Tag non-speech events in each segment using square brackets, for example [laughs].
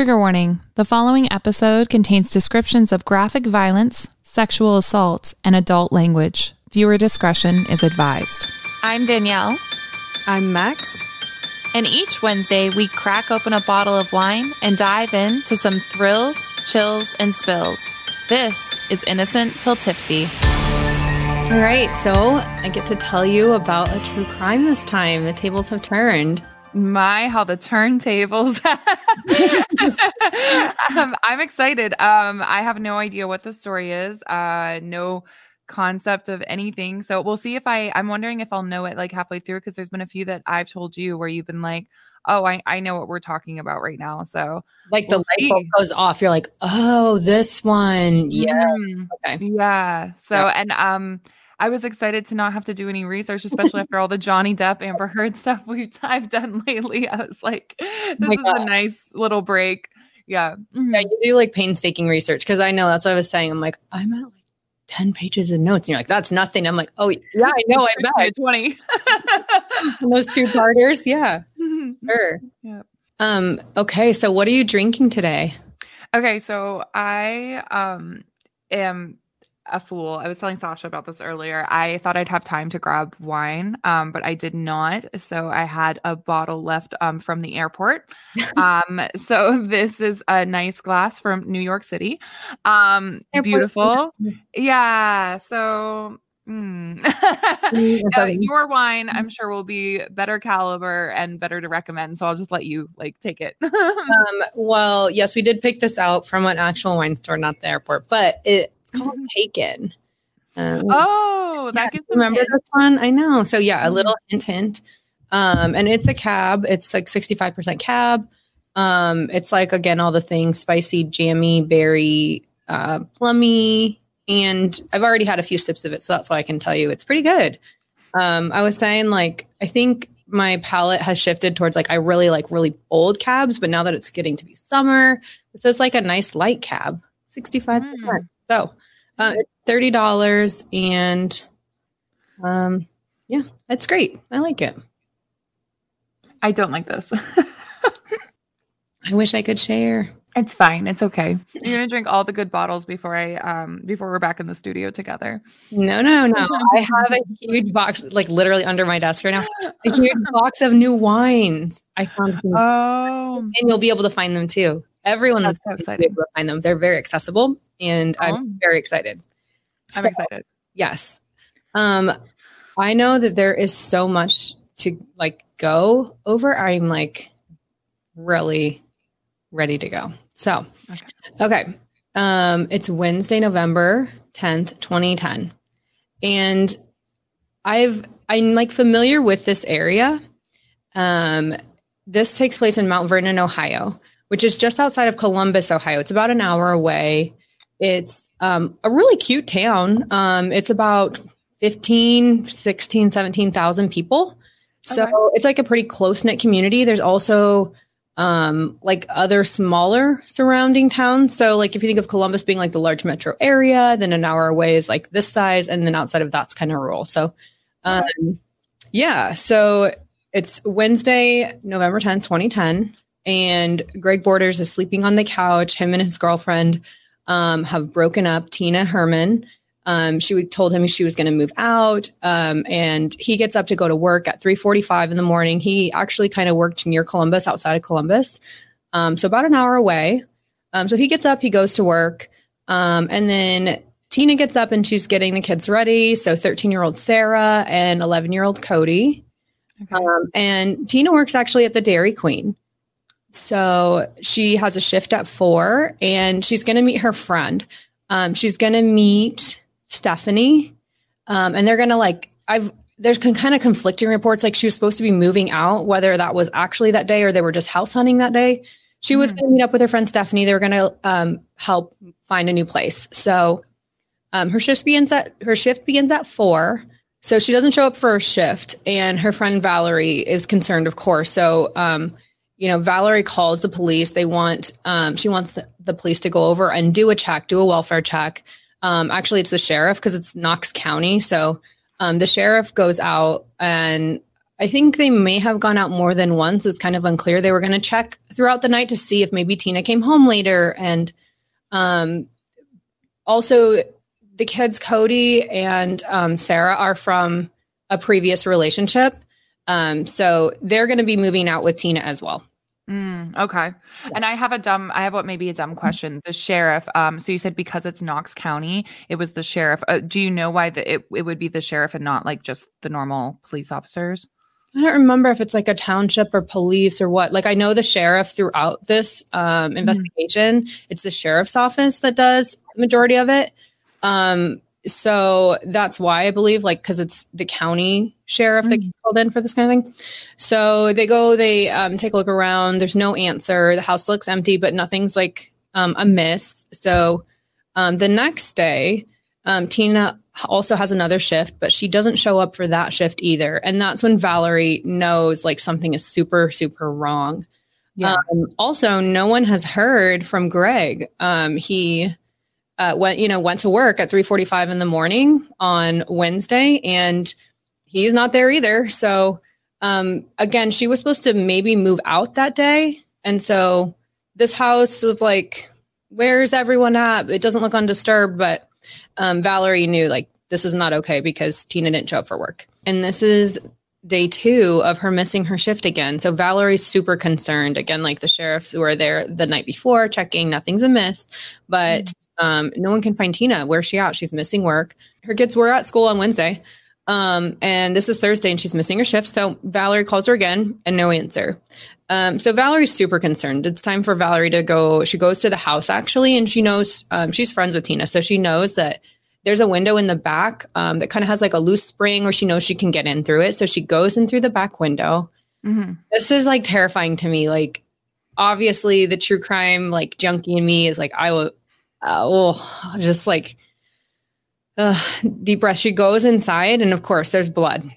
Trigger warning the following episode contains descriptions of graphic violence, sexual assault, and adult language. Viewer discretion is advised. I'm Danielle. I'm Max. And each Wednesday, we crack open a bottle of wine and dive into some thrills, chills, and spills. This is Innocent Till Tipsy. All right, so I get to tell you about a true crime this time. The tables have turned. My, how the turntables. [laughs] um, I'm excited. Um, I have no idea what the story is. Uh, no concept of anything. So we'll see if I I'm wondering if I'll know it like halfway through because there's been a few that I've told you where you've been like, "Oh, I I know what we're talking about right now." So like we'll the light bulb goes off, you're like, "Oh, this one." Yeah. Mm, okay. Yeah. So yeah. and um I was excited to not have to do any research, especially after all the Johnny Depp, Amber Heard stuff we've [laughs] I've done lately. I was like, oh this oh is God. a nice little break. Yeah. Mm-hmm. Yeah, you do like painstaking research because I know that's what I was saying. I'm like, I'm at like 10 pages of notes. And you're like, that's nothing. I'm like, oh, yeah, I know. I [laughs] bet. 20. [laughs] Those two parters. Yeah. Mm-hmm. Sure. Yeah. Um, okay. So what are you drinking today? Okay. So I um am a fool. I was telling Sasha about this earlier. I thought I'd have time to grab wine, um, but I did not. So I had a bottle left um, from the airport. [laughs] um, so this is a nice glass from New York City. Um, beautiful. Yeah. So Mm. uh, [laughs] your wine, I'm sure, will be better caliber and better to recommend. So I'll just let you like take it. um, [laughs] well, yes, we did pick this out from an actual wine store, not the airport, but it's called Taken. Um, oh, that yeah, gives remember this one? I know. So yeah, a mm-hmm. little hint, hint. Um, and it's a cab. It's like 65% cab. Um, it's like again all the things spicy, jammy, berry, uh, plummy, and I've already had a few sips of it, so that's why I can tell you it's pretty good. Um, I was saying like I think my palate has shifted towards like I really like really old cabs, but now that it's getting to be summer, this is like a nice light cab, 65 mm. So uh, it's thirty dollars, and um, yeah, it's great. I like it. I don't like this. [laughs] I wish I could share. It's fine. It's okay. You're gonna drink all the good bottles before I um before we're back in the studio together. No, no, no. I have a huge box, like literally under my desk right now. A huge [laughs] box of new wines. I found. Oh, and you'll be able to find them too. Everyone that's, that's so excited to find them. They're very accessible, and oh. I'm very excited. I'm excited. Yes. Um, I know that there is so much to like go over. I'm like really ready to go. So, okay. okay. Um, it's Wednesday, November 10th, 2010. And I've I'm like familiar with this area. Um, this takes place in Mount Vernon, Ohio, which is just outside of Columbus, Ohio. It's about an hour away. It's um, a really cute town. Um, it's about 15, 16, 17,000 people. So okay. it's like a pretty close knit community. There's also um, like other smaller surrounding towns. So, like if you think of Columbus being like the large metro area, then an hour away is like this size, and then outside of that's kind of rural. So, um, yeah. So it's Wednesday, November tenth, twenty ten, and Greg Borders is sleeping on the couch. Him and his girlfriend um, have broken up. Tina Herman um, she told him she was going to move out, um, and he gets up to go to work at 3:45 in the morning. He actually kind of worked near Columbus, outside of Columbus, um, so about an hour away. Um, so he gets up, he goes to work, um, and then Tina gets up and she's getting the kids ready. So 13 year old Sarah and 11 year old Cody, okay. Um, and Tina works actually at the Dairy Queen. So she has a shift at four, and she's going to meet her friend. she's going to meet Stephanie. Um, and they're gonna like I've there's con- kind of conflicting reports. Like she was supposed to be moving out, whether that was actually that day or they were just house hunting that day. She was Mhm. going to meet up with her friend Stephanie. They were going to um, help find a new place. So um, her shift begins at her shift begins at four. So she doesn't show up for her shift, and her friend Valerie is concerned, of course. So um, you know, Valerie calls the police. They want um, she wants the, the police to go over and do a check, do a welfare check. Um, actually, it's the sheriff because it's Knox County. So um, the sheriff goes out and I think they may have gone out more than once. It's kind of unclear. They were going to check throughout the night to see if maybe Tina came home later. And um, also, the kids, Cody and um, Sarah, are from a previous relationship. Um, so they're going to be moving out with Tina as well. Mm, okay. And I have a dumb, I have what maybe a dumb question. The sheriff, um, so you said because it's Knox County, it was the sheriff. Uh, do you know why the, it, it would be the sheriff and not like just the normal police officers? I don't remember if it's like a township or police or what. Like I know the sheriff throughout this um, investigation, it's the sheriff's office that does the majority of it. Um, so that's why I believe, like, because it's the county sheriff that gets called in for this kind of thing. So they go, they um, take a look around. There's no answer. The house looks empty, but nothing's like um, amiss. So um, the next day, um, Tina also has another shift, but she doesn't show up for that shift either. And that's when Valerie knows like something is super, super wrong. Yeah. Um, also, no one has heard from Greg. Um, he uh, went, you know, went to work at 3:45 in the morning on Wednesday, and he's not there either. So, um, again, she was supposed to maybe move out that day, and so this house was like, "Where's everyone at?" It doesn't look undisturbed, but um, Valerie knew like this is not okay because Tina didn't show up for work, and this is day two of her missing her shift again. So Valerie's super concerned. Again, like the sheriffs were there the night before checking, nothing's amiss, but um, no one can find Tina. Where's she at? She's missing work. Her kids were at school on Wednesday. Um, and this is Thursday and she's missing her shift. So Valerie calls her again and no answer. Um, so Valerie's super concerned. It's time for Valerie to go. She goes to the house actually, and she knows um, she's friends with Tina. So she knows that there's a window in the back um, that kind of has like a loose spring where she knows she can get in through it. So she goes in through the back window. Mhm. This is like terrifying to me. Like, obviously, the true crime, like junkie in me is like, I will, uh, oh, just like, uh, deep breath. She goes inside, and of course, there's blood.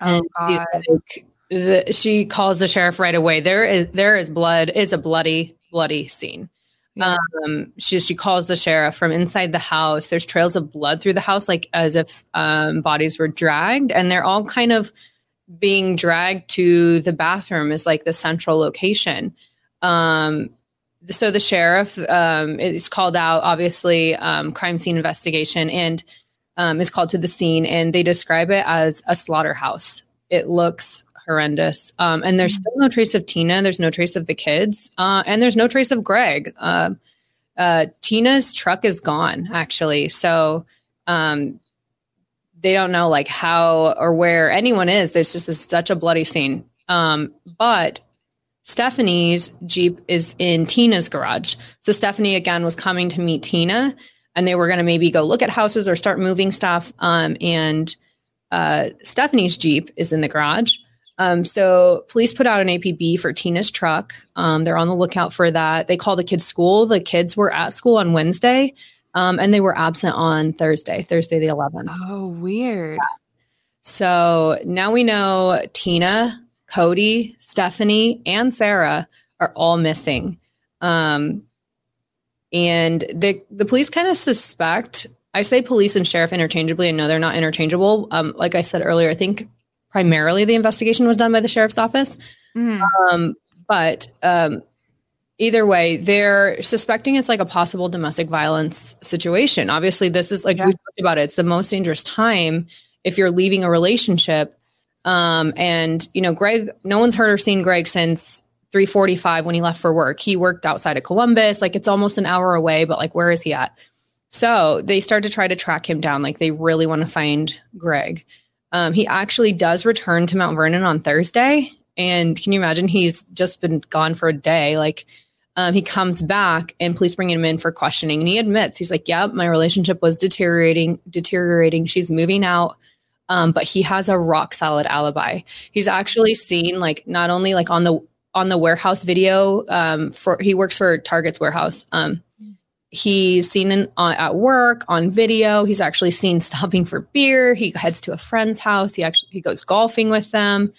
Oh, And like, the, she calls the sheriff right away. There is there is blood. It's a bloody bloody scene. Yeah. Um, she she calls the sheriff from inside the house. There's trails of blood through the house, like as if um, bodies were dragged, and they're all kind of being dragged to the bathroom is like the central location. Um, so the sheriff um, is called out, obviously, um, crime scene investigation, and um, is called to the scene, and they describe it as a slaughterhouse. It looks horrendous, um, and there's still no trace of Tina. There's no trace of the kids, uh, and there's no trace of Greg. Um uh, Tina's truck is gone, actually. So um, they don't know like how or where anyone is. There's just this, such a bloody scene. Um, but Stephanie's Jeep is in Tina's garage. So Stephanie again was coming to meet Tina and they were going to maybe go look at houses or start moving stuff. Um, and uh, Stephanie's Jeep is in the garage. Um, so police put out an APB for Tina's truck. Um, they're on the lookout for that. They call the kids school. The kids were at school on Wednesday um, and they were absent on Thursday, Thursday the 11th. Oh, weird. So now we know Tina, Cody, Stephanie, and Sarah are all missing. Um, and the the police kind of suspect. I say police and sheriff interchangeably. I know they're not interchangeable. Um, like I said earlier, I think primarily the investigation was done by the sheriff's office. Mhm. Um, but um, either way, they're suspecting it's like a possible domestic violence situation. Obviously, this is like Yeah. we've talked about it. It's the most dangerous time if you're leaving a relationship. Um, and you know, Greg, no one's heard or seen Greg since 345 when he left for work. He worked outside of Columbus, like it's almost an hour away, but like where is he at? So they start to try to track him down. Like they really want to find Greg. Um, he actually does return to Mount Vernon on Thursday. And can you imagine he's just been gone for a day? Like um, he comes back and police bring him in for questioning. And he admits, he's like, yeah, my relationship was deteriorating, deteriorating. She's moving out. Um, but he has a rock solid alibi. He's actually seen like not only like on the on the warehouse video um, for he works for Target's warehouse. Um, he's seen in, uh, at work on video. He's actually seen [laughs] stopping for beer. He heads to a friend's house. He actually he goes golfing with them.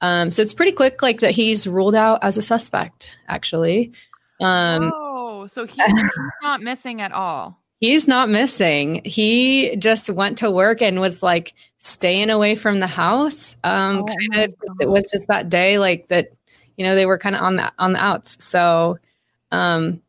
Um, so it's pretty quick, like that he's ruled out as a suspect. Actually, um, oh, so he's, he's not missing at all. He's not missing. He just went to work and was like staying away from the house. Um, oh, kind of, it was just that day, like that. You know, they were kind of on the on the outs. So, um,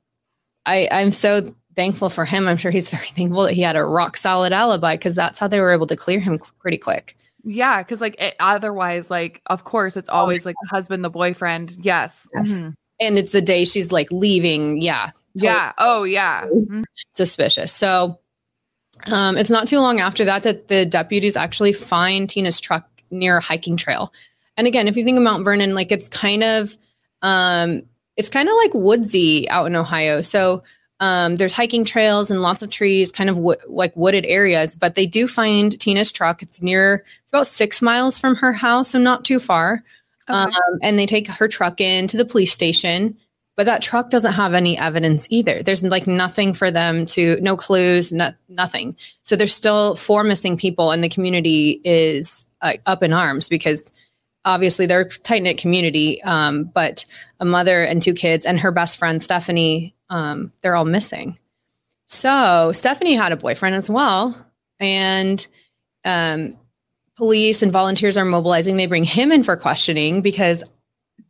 I I'm so thankful for him. I'm sure he's [laughs] very thankful that he had a rock solid alibi because that's how they were able to clear him pretty quick. Yeah, because like it, otherwise, like of course, it's oh, always like the husband, the boyfriend. Yes. yes. Mm-hmm. And it's the day she's like leaving. Yeah. Yeah. Oh, yeah. Mm-hmm. Suspicious. So um, it's not too long after that that the deputies actually find Tina's truck near a hiking trail. And again, if you think of Mount Vernon, like it's kind of um, it's kind of like woodsy out in Ohio. So um, there's hiking trails and lots of trees, kind of wo- like wooded areas. But they do find Tina's truck. It's near, it's about six miles from her house, so not too far. Okay. Um, and they take her truck in to the police station. But that truck doesn't have any evidence either. There's like nothing for them to, no clues, no, nothing. So there's still four missing people, and the community is uh, up in arms because obviously they're tight knit community. Um, but a mother and two kids, and her best friend Stephanie um, they're all missing. So Stephanie had a boyfriend as well, and um, police and volunteers are mobilizing. They bring him in for questioning because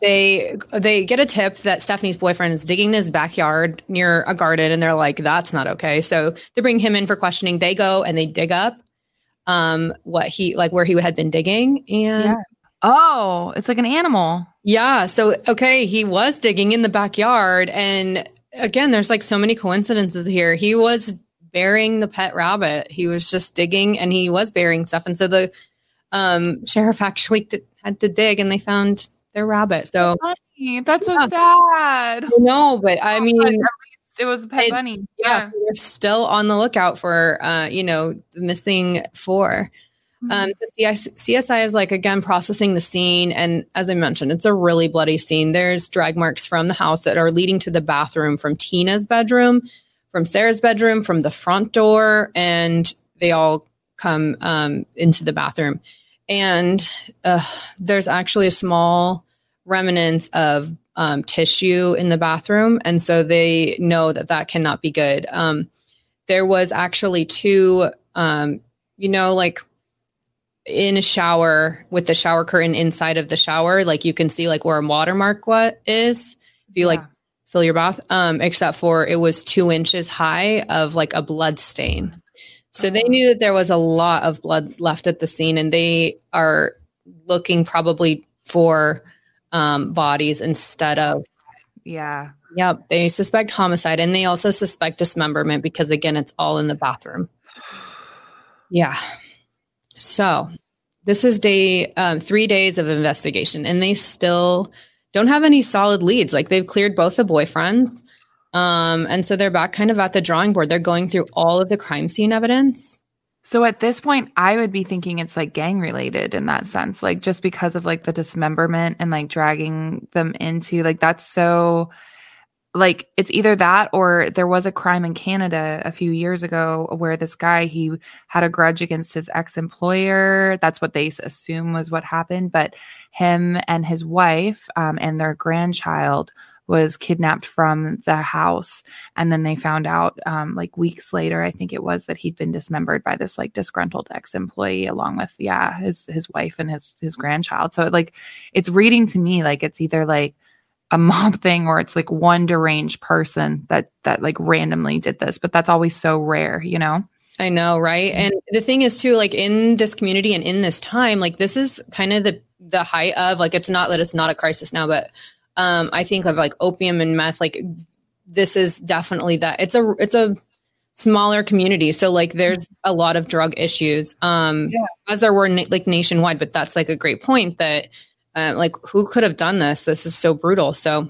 they they get a tip that Stephanie's boyfriend is digging in his backyard near a garden, and they're like, "That's not okay." So they bring him in for questioning. They go and they dig up um, what he like where he had been digging, and yeah. oh, it's like an animal. Yeah. So okay, he was digging in the backyard, and again, there's like so many coincidences here. He was burying the pet rabbit. He was just digging and he was burying stuff. And so the um, sheriff [laughs] actually did, had to dig and they found their rabbit. So bunny. that's so sad. No, but I mean, it was a pet it, bunny. Yeah, yeah, we're still on the lookout for, uh, you know, the missing four. Um, mm-hmm. Um, so CSI is like again processing the scene, and as I mentioned, it's a really bloody scene. There's drag marks from the house that are leading to the bathroom from Tina's bedroom, from Sarah's bedroom, from the front door, and they all come um, into the bathroom. And uh, there's actually a small remnants of um, tissue in the bathroom, and so they know that that cannot be good. Um, there was actually two, um, you know, like in a shower with the shower curtain inside of the shower, like you can see like where a watermark what is if you yeah. like fill your bath. Um, except for it was two inches high of like a blood stain. So they uh-huh. knew that there was a lot of blood left at the scene, and they are looking probably for um, bodies instead of. Yeah. Yep. They suspect homicide, and they also suspect dismemberment because again, it's all in the bathroom. [sighs] Yeah. So this is day um, three days of investigation, and they still don't have any solid leads. Like they've cleared both the boyfriends. Um, and so they're back kind of at the drawing board. They're going through all of the crime scene evidence. So at this point, I would be thinking it's like gang related in that sense, like just because of like the dismemberment and like dragging them into like that's so like it's either that or there was a crime in Canada a few years ago where this guy he had a grudge against his ex-employer that's what they assume was what happened but him and his wife um, and their grandchild was kidnapped from the house. And then they found out um, like weeks later i think it was that he'd been dismembered by this like disgruntled ex-employee along with yeah his his wife and his his grandchild. So like it's reading to me like it's either like a mob [laughs] thing or it's like one deranged person that that like randomly did this but that's always so rare you know? I know right? And the thing is too like in this community and in this time like this is kind of the the height of like it's not that it's not a crisis now but um i think of like opium and meth like this is definitely that it's a it's a smaller community so like there's a lot of drug issues. Um yeah. as there were na- like nationwide but that's like a great point that uh, like who could have done this? This is so brutal so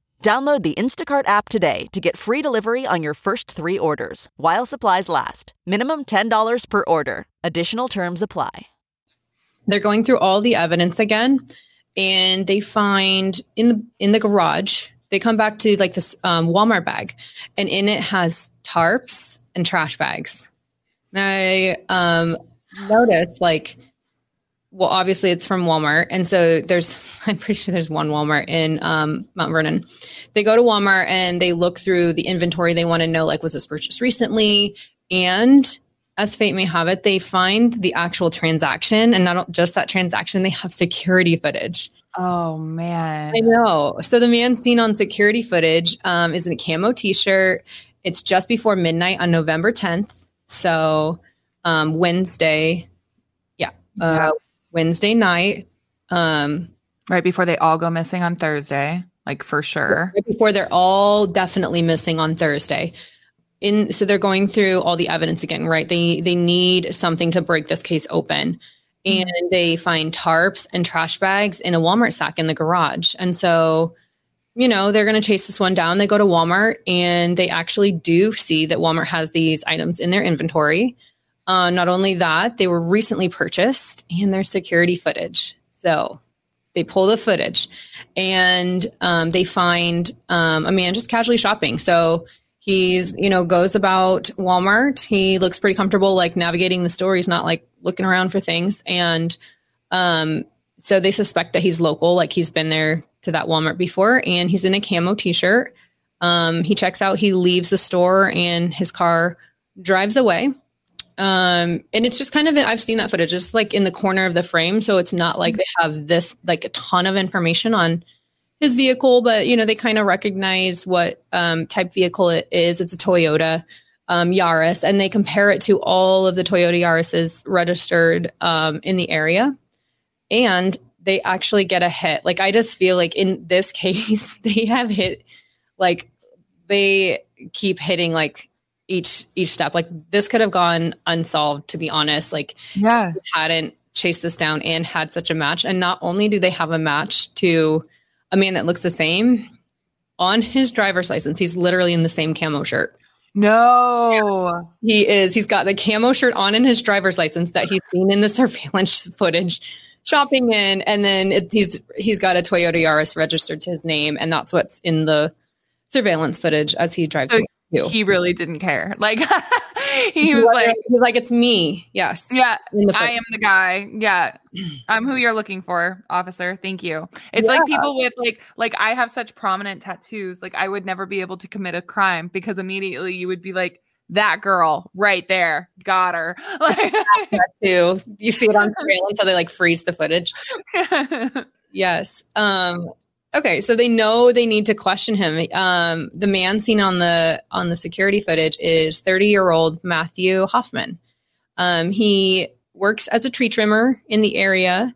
Download the Instacart app today to get free delivery on your first three orders while supplies last. Minimum $10 per order. Additional terms apply. They're going through all the evidence again and they find in the in the garage they come back to like this um, walmart bag and in it has tarps and trash bags and i um, noticed like well obviously it's from walmart and so there's [laughs] i'm pretty sure there's one walmart in um, mount vernon they go to walmart and they look through the inventory they want to know like was this purchased recently and as fate may have it, they find the actual transaction and not just that transaction, they have security footage. Oh man. I know. So the man seen on security footage um, is in a camo t-shirt. It's just before midnight on November 10th. So um, Wednesday, yeah, uh, yeah. Wednesday night. Um, right before they all go missing on Thursday, like for sure. Right before they're all definitely missing on Thursday in so they're going through all the evidence again right they they need something to break this case open mm-hmm. and they find tarps and trash bags in a walmart sack in the garage and so you know they're going to chase this one down they go to walmart and they actually do see that walmart has these items in their inventory uh, not only that they were recently purchased and their security footage so they pull the footage and um, they find um, a man just casually shopping so He's, you know, goes about Walmart. He looks pretty comfortable, like navigating the store. He's not like looking around for things. And um, so they suspect that he's local, like he's been there to that Walmart before. And he's in a camo t shirt. Um, he checks out, he leaves the store, and his car drives away. Um, and it's just kind of, I've seen that footage, just like in the corner of the frame. So it's not like they have this, like a ton of information on his vehicle, but you know they kind of recognize what um, type vehicle it is. It's a Toyota um, Yaris, and they compare it to all of the Toyota Yaris's registered um, in the area, and they actually get a hit. Like I just feel like in this [laughs] case, they have hit like they keep hitting like each each step. Like this could have gone unsolved, to be honest. Like yeah, hadn't chased this down and had such a match, and not only do they have a match to a man that looks the same on his driver's license. He's literally in the same camo shirt. No, he is. He's got the camo shirt on in his driver's license that he's seen in the [laughs] surveillance footage shopping in, and then it, he's he's got a Toyota Yaris registered to his name, and that's what's in the surveillance footage as he drives. So he really didn't care. [laughs] [laughs] Like he was like, he's like, it's me. Yes. Yeah. I am the guy. Yeah. I'm who you're looking for, officer. Thank you. It's yeah. like people with like, like I have such prominent tattoos. Like I would never be able to commit a crime because immediately you would be like, that girl right there got her [laughs] like too you see it on surveillance until they like freeze the footage yes um Okay, so they know they need to question him. Um, the man seen on the on the security footage is 30 year old Matthew Hoffman. Um, he works as a tree trimmer in the area.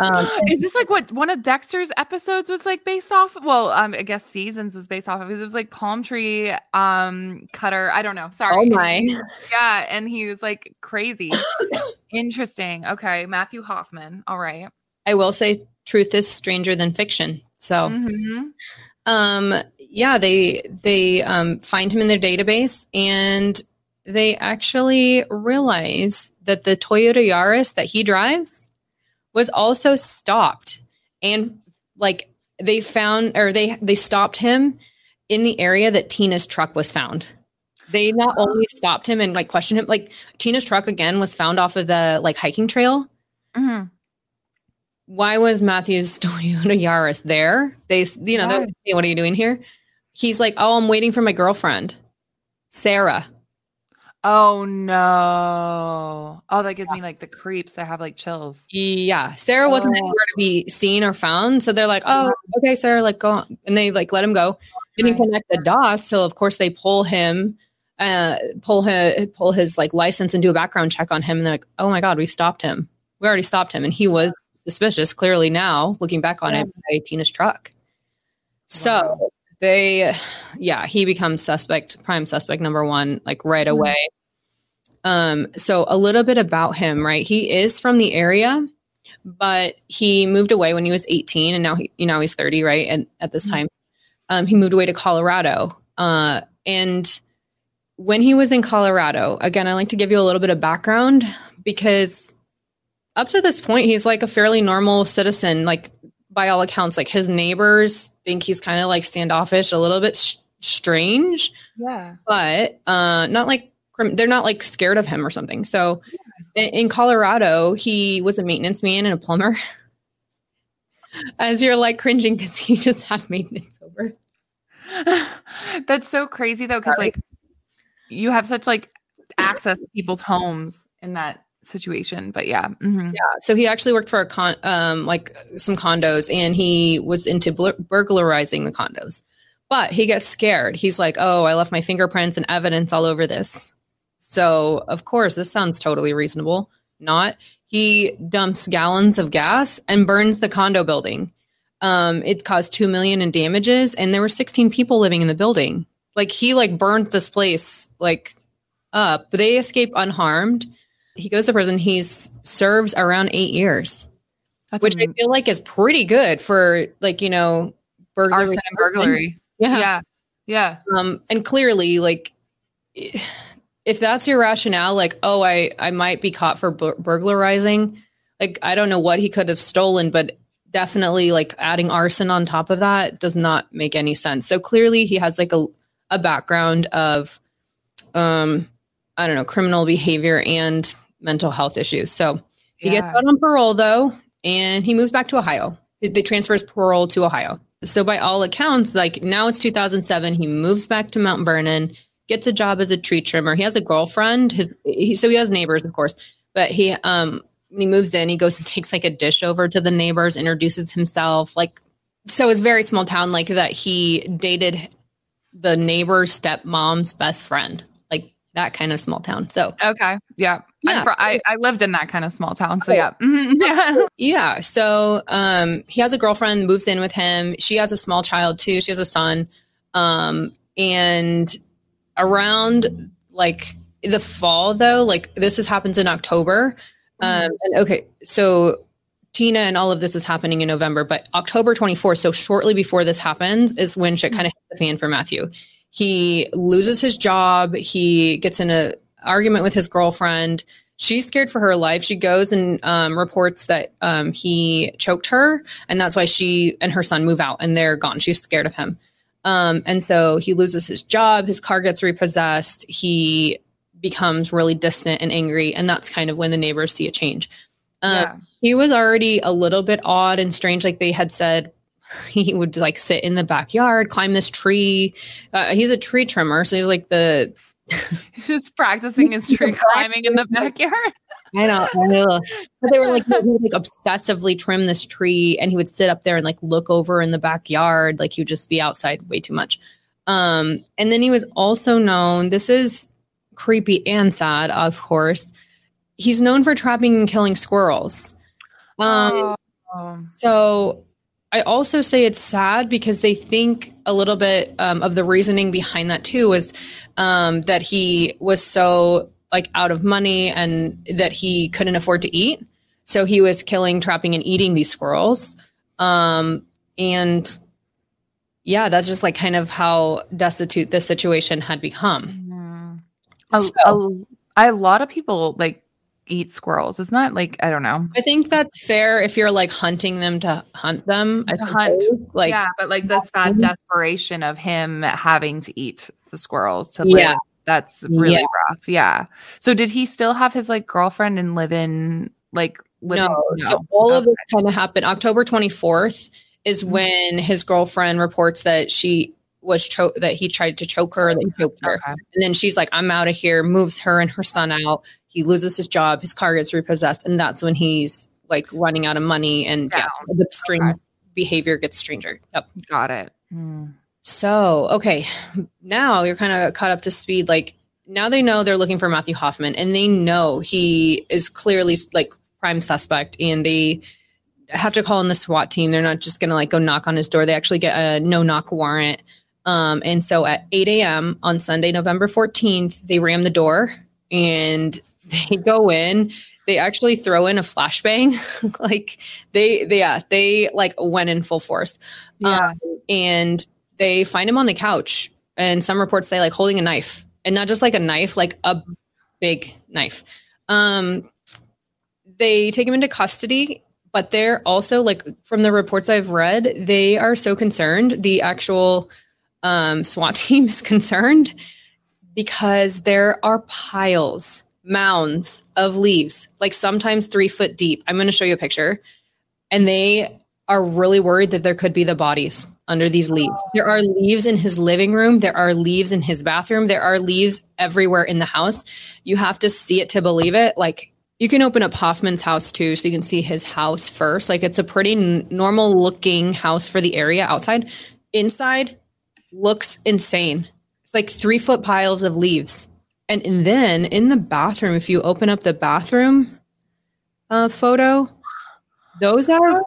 Um, [gasps] is this like what one of Dexter's episodes was like based off? Well, um, I guess seasons was based off of. It was like palm tree um cutter. I don't know. Sorry. Oh my. [laughs] Yeah, and he was like crazy. [coughs] Interesting. Okay, Matthew Hoffman. All right. I will say, truth is stranger than fiction. So, mm-hmm. um, yeah, they they um, find him in their database, and they actually realize that the Toyota Yaris that he drives was also stopped, and like they found or they they stopped him in the area that Tina's truck was found. they not only stopped him and like questioned him, like Tina's truck again was found off of the like hiking trail. Mhm. Why was Matthew's [laughs] Toyota Yaris there? They, you know, "Hey, what are you doing here? He's like, oh, I'm waiting for my girlfriend, Sarah. Oh no. Oh, that gives me like the creeps. I have like chills. Yeah, Sarah wasn't Oh. anywhere to be seen or found, so they're like, "Oh, okay, Sarah, like go," on. and they like let him go. Didn't Right. connect the dots, so of course they pull him, uh, pull his pull his like license and do a background check on him, and they're like, "Oh my god, we stopped him. We already stopped him, and he was suspicious. Clearly now, looking back on it, by Tina's truck." So Wow. they, yeah, he becomes suspect, prime suspect number one, like right Mhm. away. Um, so a little bit about him, right? He is from the area, but he moved away when he was 18 and now he, you know, he's 30, right? And at this Mhm. time, um, he moved away to Colorado. Uh, and when he was in Colorado, again, I like to give you a little bit of background because up to this point, he's like a fairly normal citizen, like by all accounts, like his neighbors think he's kind of like standoffish, a little bit sh- strange. Yeah. but uh not like they're not like scared of him or something. So in, in colorado he was a maintenance man and a plumber. As you're like cringing because he just had maintenance over. [laughs] That's so crazy though, because like you have such like access to people's homes in that situation. But yeah. mhm. yeah so he actually worked for a con um like some condos and he was into bur- burglarizing the condos. But he gets scared. He's like oh i left my fingerprints and evidence all over this. So of course this sounds totally reasonable. Not. He dumps gallons of gas and burns the condo building. Um it caused 2 million in damages and there were 16 people living in the building. Like he like burned this place like up. But they escape unharmed he goes to prison He serves around eight years That's which i feel like is pretty good for like you know burglary arson and burglary. yeah. Yeah. Yeah. um and clearly like if that's your rationale like oh i i might be caught for bur- burglarizing like i don't know what he could have stolen but definitely like adding arson on top of that does not make any sense so clearly he has like a, a background of um i don't know criminal behavior and mental health issues. So he Yeah. gets out on parole though and he moves back to ohio. They transfers parole to ohio. So by all accounts like now it's 2007 he moves back to mount vernon gets a job as a tree trimmer. He has a girlfriend. His he, so he has neighbors of course but he um when he moves in he goes and [laughs] takes like a dish over to the neighbors introduces himself like so it's very small town like that he dated the neighbor's stepmom's best friend that kind of small town so Okay. Yeah. Yeah. Fr- I, I lived in that kind of small town. So yeah. Mhm. [laughs] Yeah. Yeah. So um he has a girlfriend, moves in with him. She has a small child too. She has a son. Um and around like the fall though, like this is happens in October. Um and okay, so Tina and all of this is happening in November, but October 24th, so shortly before this happens, is when shit kind of hits the fan for Matthew. He loses his job. He gets in an argument with his girlfriend. She's scared for her life. She goes and um, reports that um, he choked her, and that's why she and her son move out and they're gone. She's scared of him. Um, and so he loses his job. His car gets repossessed. He becomes really distant and angry, and that's kind of when the neighbors see a change. Um, yeah. he was already a little bit odd and strange like they had said [laughs] he would like sit in the backyard climb this tree uh, he's a tree trimmer so he's like the [laughs] Just practicing his tree [laughs] climbing in the backyard. i know I know. but they were like would like obsessively trim this tree and he would sit up there and like look over in the backyard like he would just be outside way too much um and then he was also known this is creepy and sad of course he's known for trapping and killing squirrels um Oh. So I also say it's sad because they think a little bit um, of the reasoning behind that too was um, that he was so like out of money and that he couldn't afford to eat. So he was killing, trapping, and eating these squirrels. Um, and yeah, that's just like kind of how destitute this situation had become. A, So- a, a lot of people like eat squirrels. Isn't that like I don't know? I think that's fair if you're like hunting them to hunt them. I To hunt. Like, yeah, but like that's that desperation of him having to eat the squirrels to Yeah. that's really Yeah. rough. Yeah. So did he still have his like girlfriend and live in like live in- no. So all of this kind of happened. October 24th is Mhm. when his girlfriend reports that she was cho- that he tried to choke her, that he choked her. Okay. And then she's like, I'm out of here, moves her and her son out. He loses his job, his car gets repossessed, and that's when he's like running out of money and yeah, the strange Okay. behavior gets stranger. Yep. Got it. Hmm. So, okay, now you're kind of caught up to speed. Like, now they know they're looking for Matthew Hoffman and they know he is clearly like prime suspect and they have to call in the SWAT team. They're not just going to like go knock on his door. They actually get a no knock warrant. Um, and so at 8 a.m. on Sunday, November 14th, they ram the door and [laughs] they go in. They actually throw in a flashbang. [laughs] like they, they, yeah, they like went in full force Yeah. Um, and they find him on the couch and some reports say like holding a knife and not just like a knife like a big knife um they take him into custody but they're also like from the reports i've read they are so concerned the actual um, [laughs] swat team is concerned because there are piles mounds of leaves like sometimes three foot deep i'm going to show you a picture and they are really worried that there could be the bodies under these leaves. There are leaves in his living room. There are leaves in his bathroom. There are leaves everywhere in the house. You have to see it to believe it. Like you can open up Hoffman's house too, so you can see his house first. Like it's a pretty n- normal looking house for the area outside. Inside looks insane. It's like three foot piles of leaves. And, and then in the bathroom, if you open up the bathroom uh, photo, those are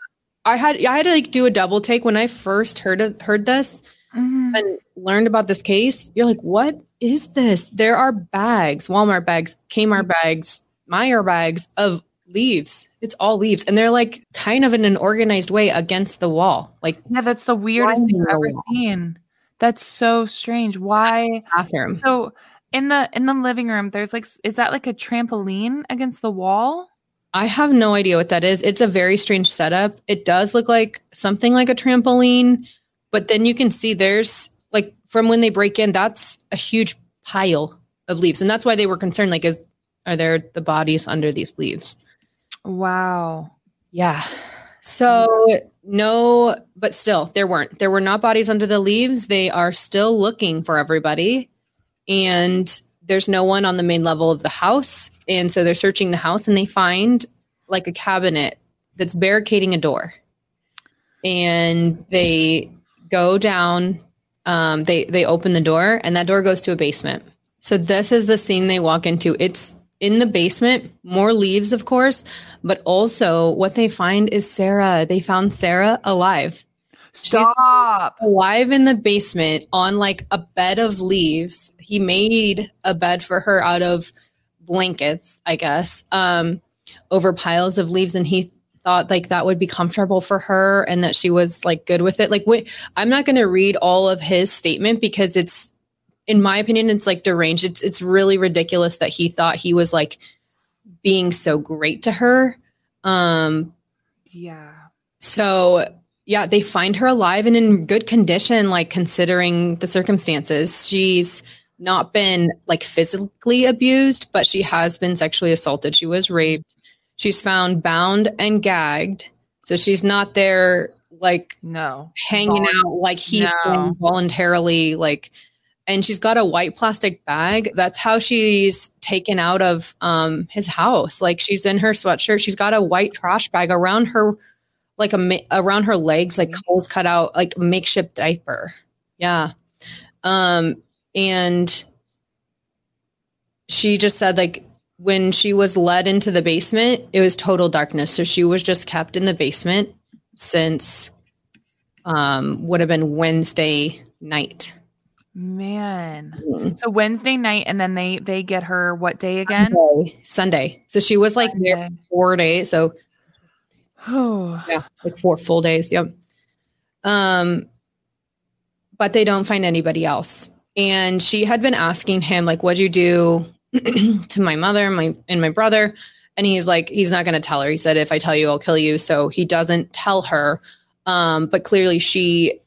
I had I had to like do a double take when I first heard of, heard this Mhm. and learned about this case. You're like, what is this? There are bags, Walmart bags, Kmart bags, Meijer bags of leaves. It's all leaves, and they're like kind of in an organized way against the wall, like Yeah, that's the weirdest thing I've ever seen. That's so strange. Why? bathroom. So in the in the living room, there's like, is that like a trampoline against the wall? I have no idea what that is. It's a very strange setup. It does look like something like a trampoline, but then you can see there's like from when they break in, that's a huge pile of leaves. And that's why they were concerned like is are there the bodies under these leaves? Wow. Yeah. So no, but still there weren't. There were not bodies under the leaves. They are still looking for everybody. And there's no one on the main level of the house. And so they're searching the house and they find like a cabinet that's barricading a door. And they go down, um, they they open the door and that door goes to a basement. So this is the scene they walk into. It's in the basement, more leaves, of course, but also what they find is Sarah. They found Sarah alive. Stop. Alive in the basement on like a bed of leaves. He made a bed for her out of blankets, I guess, um, over piles of leaves. And he thought like that would be comfortable for her and that she was like good with it. Like, wait, I'm not going to read all of his statement because it's, in my opinion, it's like deranged. It's, it's really ridiculous that he thought he was like being so great to her. Um, Yeah. so yeah, they find her alive and in good condition, like considering the circumstances. She's not been like physically abused, but she has been sexually assaulted. She was raped. She's found bound and gagged. So she's not there like No. hanging Vol- out like he's No. voluntarily like and she's got a white plastic bag that's how she's taken out of um his house like she's in her sweatshirt she's got a white trash bag around her like a ma- around her legs like holes cut out like makeshift diaper yeah um and she just said like when she was led into the basement it was total darkness so she was just kept in the basement since um would have been wednesday night Man. So Wednesday night, and then they they get her what day again? Sunday. Sunday. So she was like there four days. So Oh, [sighs] yeah, like four full days. Yep. Um, but they don't find anybody else. And she had been asking him, like, what'd you do [clears throat] to my mother, my and my brother? And he's like, he's not gonna tell her. He said, if I tell you, I'll kill you. So he doesn't tell her. Um, but clearly she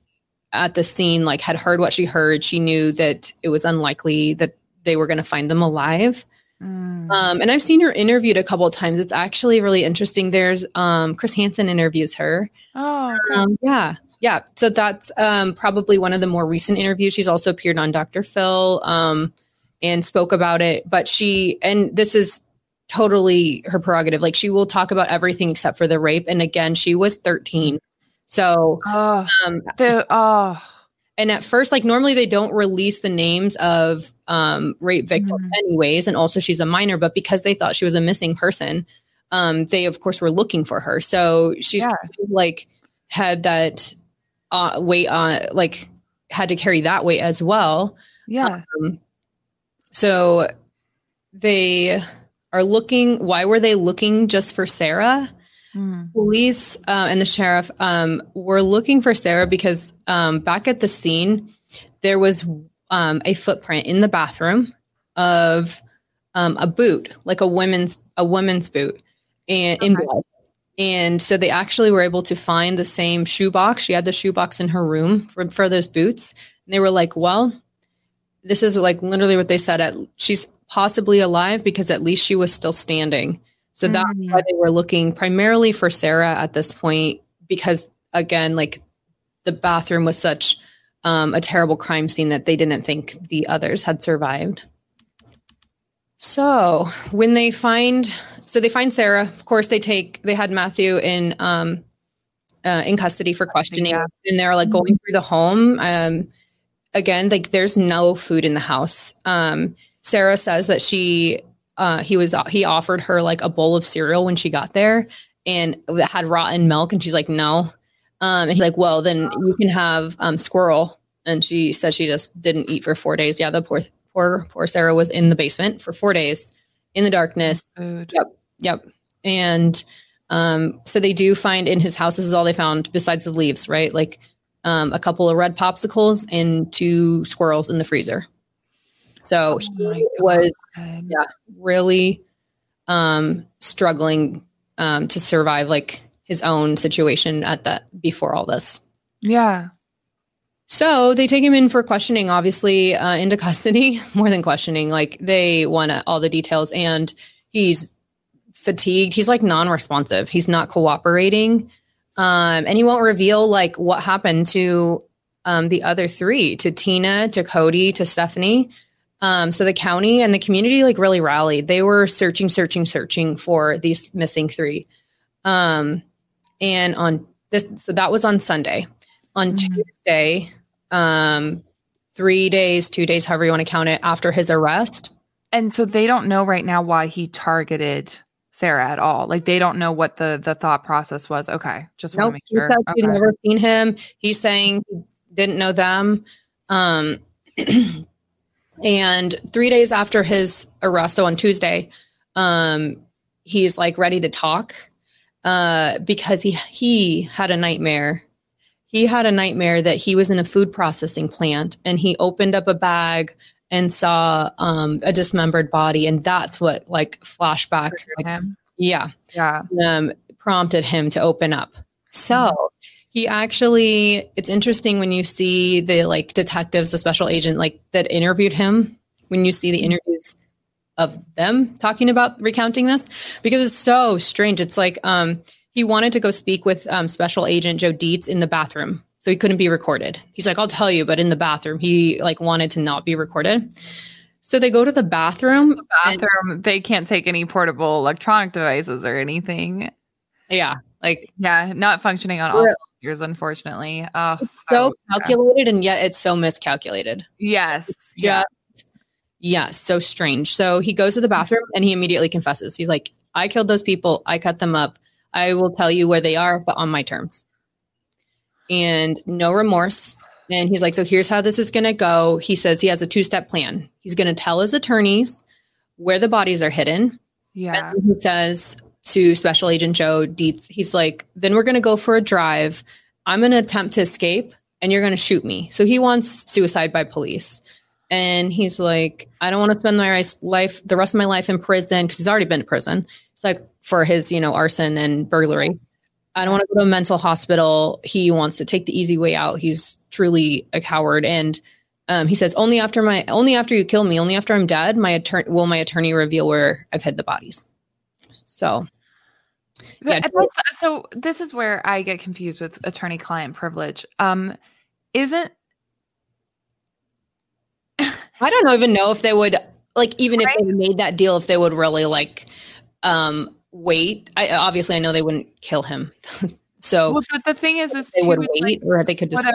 at the scene like had heard what she heard. She knew that it was unlikely that they were to find them alive. Mm. Um, and I've seen her interviewed a couple of times. It's actually really interesting. There's um, Chris Hansen interviews her. oh, okay. Um, yeah, yeah. So that's um, probably one of the more recent interviews. She's also appeared on Dr. Phil um, and spoke about it. But she, and this is totally her prerogative. Like she will talk about everything except for the rape. And again, she was 13. So, oh, um, the oh, and at first, like normally they don't release the names of um, rape victims, Mhm. anyways. And also, she's a minor, but because they thought she was a missing person, um, they of course were looking for her. So she's Yeah. kind of, like had that uh, weight on, like had to carry that weight as well. yeah. Um, so they are looking. Why were they looking just for Sarah? Mm. police uh, and the sheriff um, were looking for Sarah because um, back at the scene, there was um, a footprint in the bathroom of um, a boot, like a women's a women's boot, and in blood. And so they actually were able to find the same shoebox. She had the shoebox in her room for, for those boots. And they were like, well, this is like literally what they said. At she's possibly alive because at least she was still standing. So that's Mm. why they were looking primarily for Sarah at this point because again, like the bathroom was such um, a terrible crime scene that they didn't think the others had survived. So when they find, so they find Sarah. Of course, they take they had Matthew in um, uh, in custody for questioning, yeah. and they're like going through the home. Um, again, like there's no food in the house. Um, Sarah says that she uh, he was he offered her like a bowl of cereal when she got there, and that had rotten milk, and she's like no. Um, and he's like, well, then you can have um, squirrel. And she said she just didn't eat for four days. Yeah, the poor poor poor Sarah was in the basement for four days in the darkness. Food. Yep. And um, so they do find in his house, this is all they found besides the leaves, right? Like um, a couple of red popsicles and two squirrels in the freezer. So he Oh was yeah. really um, struggling um, to survive like his own situation at that before all this. Yeah. So they take him in for questioning, obviously, uh, into [laughs] custody, more than questioning. Like they want all the details, and he's fatigued. He's like non responsive. He's not cooperating. Um, and he won't reveal like what happened to um, the other three to Tina, to Cody, to Stephanie. Um, so the county and the community like really rallied. They were searching, searching, searching for these missing three. Um, and on this, so that was on Sunday. On Mhm. Tuesday, um, three days, two days, however you want to count it, after his arrest. And so they don't know right now why he targeted Sarah at all. Like they don't know what the the thought process was. Okay, just want to Nope, make he sure. he'd Okay. never seen him. He's saying he didn't know them. Um, [clears throat] [clears throat] and three days after his arrest, so on Tuesday, um, he's like ready to talk uh, because he he had a nightmare. He had a nightmare that he was in a food processing plant and he opened up a bag and saw um, a dismembered body, and that's what like flashback, like, yeah, Yeah. um, prompted him to open up. So he actually, it's interesting when you see the like detectives, the special agent, like that interviewed him, when you see the interviews of them talking about recounting this, because it's so strange. It's like um, he wanted to go speak with um, special agent Joe Dietz in the bathroom. So he couldn't be recorded. He's like, I'll tell you, but in the bathroom, he like wanted to not be recorded. So they go to the bathroom. and- Bathroom. They can't take any portable electronic devices or anything. yeah, like Yeah, not functioning on all Yeah. cylinders, unfortunately. Oh, so yeah. calculated, and yet it's so miscalculated. Yes. Yeah. yeah, so strange. So he goes to the bathroom and he immediately confesses. He's like, I killed those people. I cut them up. I will tell you where they are, but on my terms. And no remorse. And he's like, So here's how this is going to go. He says he has a two step plan. He's going to tell his attorneys where the bodies are hidden. Yeah. And he says to Special Agent Joe Dietz, he's like, then we're going to go for a drive. I'm going to attempt to escape and you're going to shoot me. So he wants suicide by police. And he's like, I don't want to spend my life, the rest of my life in prison because he's already been to prison. It's like for his, you know, arson and burglary. I don't want to go to a mental hospital. He wants to take the easy way out. He's truly a coward. And Um, he says, "Only after my only after you kill me, only after I'm dead, my attorney will my attorney reveal where I've hid the bodies." So, yeah, so this is where I get confused with attorney-client privilege. Um, isn't I don't even know if they would like even right? if they made that deal, if they would really like um wait. I obviously I know they wouldn't kill him. [laughs] so well, but the thing is, is they would wait like, or they could just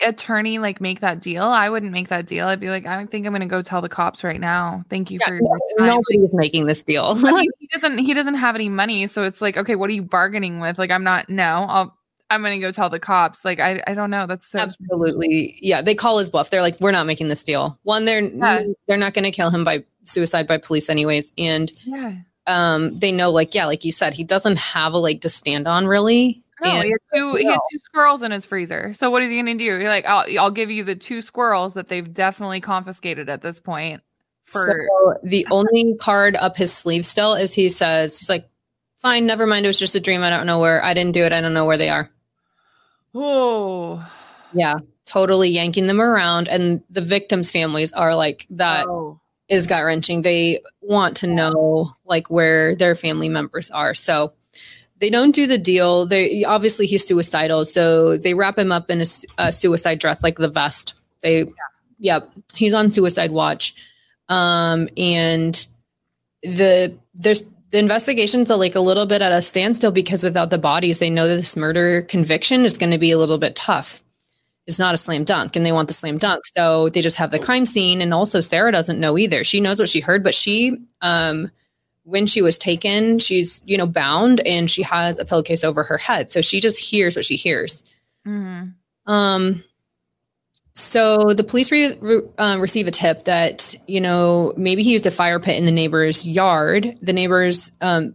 attorney like make that deal, I wouldn't make that deal. I'd be like, I don't think I'm going to go tell the cops right now. Thank you yeah, for your time. Nobody is making this deal. [laughs] [laughs] he doesn't. He doesn't have any money, so it's like, okay, what are you bargaining with? Like, I'm not. No, I'll. I'm going to go tell the cops. Like, I. I don't know. That's so absolutely. Yeah, they call his bluff. They're like, we're not making this deal. One, they're yeah. they're not going to kill him by suicide by police, anyways, and yeah. Um, they know, like, yeah, like you said, he doesn't have a leg to stand on, really. No, and, he had two. He had two squirrels in his freezer. So what is he going to do? You're like, I'll, I'll give you the two squirrels that they've definitely confiscated at this point. For so the [laughs] only card up his sleeve still is he says he's like, fine, never mind. It was just a dream. I don't know where. I didn't do it. I don't know where they are. Oh, yeah, totally yanking them around, and the victims' families are like that. Oh. Is gut wrenching. They want to know like where their family members are. So they don't do the deal. They obviously he's suicidal, so they wrap him up in a, a suicide dress, like the vest. They, yeah. yep, he's on suicide watch, um, and the there's the investigations are like a little bit at a standstill because without the bodies, they know that this murder conviction is going to be a little bit tough. It's not a slam dunk, and they want the slam dunk, so they just have the crime scene. And also, Sarah doesn't know either. She knows what she heard, but she um when she was taken, she's, you know, bound and she has a pillowcase over her head. So she just hears what she hears. Mm-hmm. Um, so the police re- re- uh, receive a tip that, you know, maybe he used a fire pit in the neighbor's yard. The neighbors, um,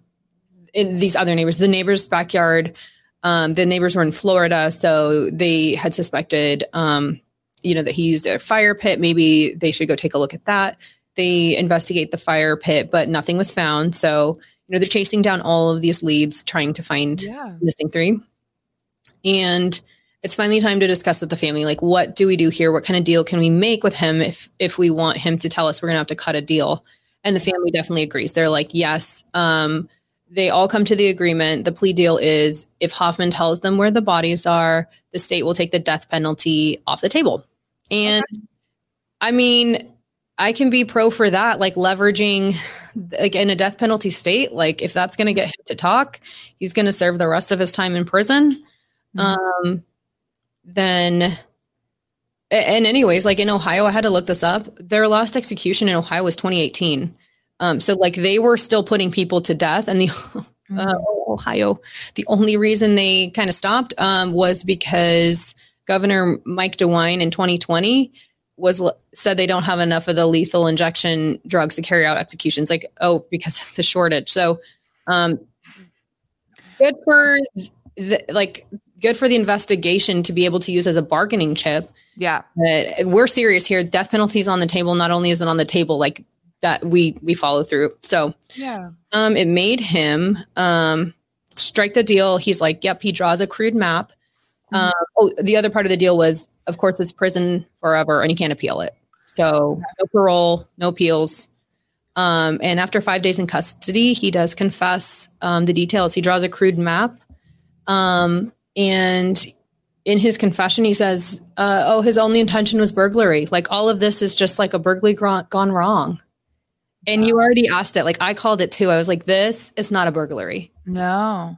these other neighbors, the neighbor's backyard, um, the neighbors were in Florida. So they had suspected, um, you know, that he used a fire pit. Maybe they should go take a look at that. They investigate the fire pit, but nothing was found. So, you know, they're chasing down all of these leads, trying to find yeah. missing three. And it's finally time to discuss with the family, like, what do we do here? What kind of deal can we make with him if if we want him to tell us we're gonna have to cut a deal? And the family definitely agrees. They're like, yes. Um, they all come to the agreement. The plea deal is if Hoffman tells them where the bodies are, the state will take the death penalty off the table. And okay. I mean, I can be pro for that, like leveraging like in a death penalty state, like if that's going to get him to talk, he's going to serve the rest of his time in prison. Mm-hmm. Um, then, and anyways, like in Ohio, I had to look this up. Their last execution in Ohio was 2018. Um, so like they were still putting people to death, and the [laughs] mm-hmm. uh, Ohio, the only reason they kind of stopped um, was because Governor Mike DeWine in 2020 was said they don't have enough of the lethal injection drugs to carry out executions like oh because of the shortage. So um good for the, like good for the investigation to be able to use as a bargaining chip. Yeah. But we're serious here. Death penalties on the table. Not only is it on the table like that we we follow through. So yeah. um it made him um strike the deal. He's like yep he draws a crude map. Um, oh the other part of the deal was of course, it's prison forever and you can't appeal it. So no parole, no appeals. Um, and after five days in custody, he does confess um, the details. He draws a crude map. Um, and in his confession, he says, uh, oh, his only intention was burglary. Like all of this is just like a burglary gr- gone wrong. And you already asked it. Like I called it too. I was like, this is not a burglary. No.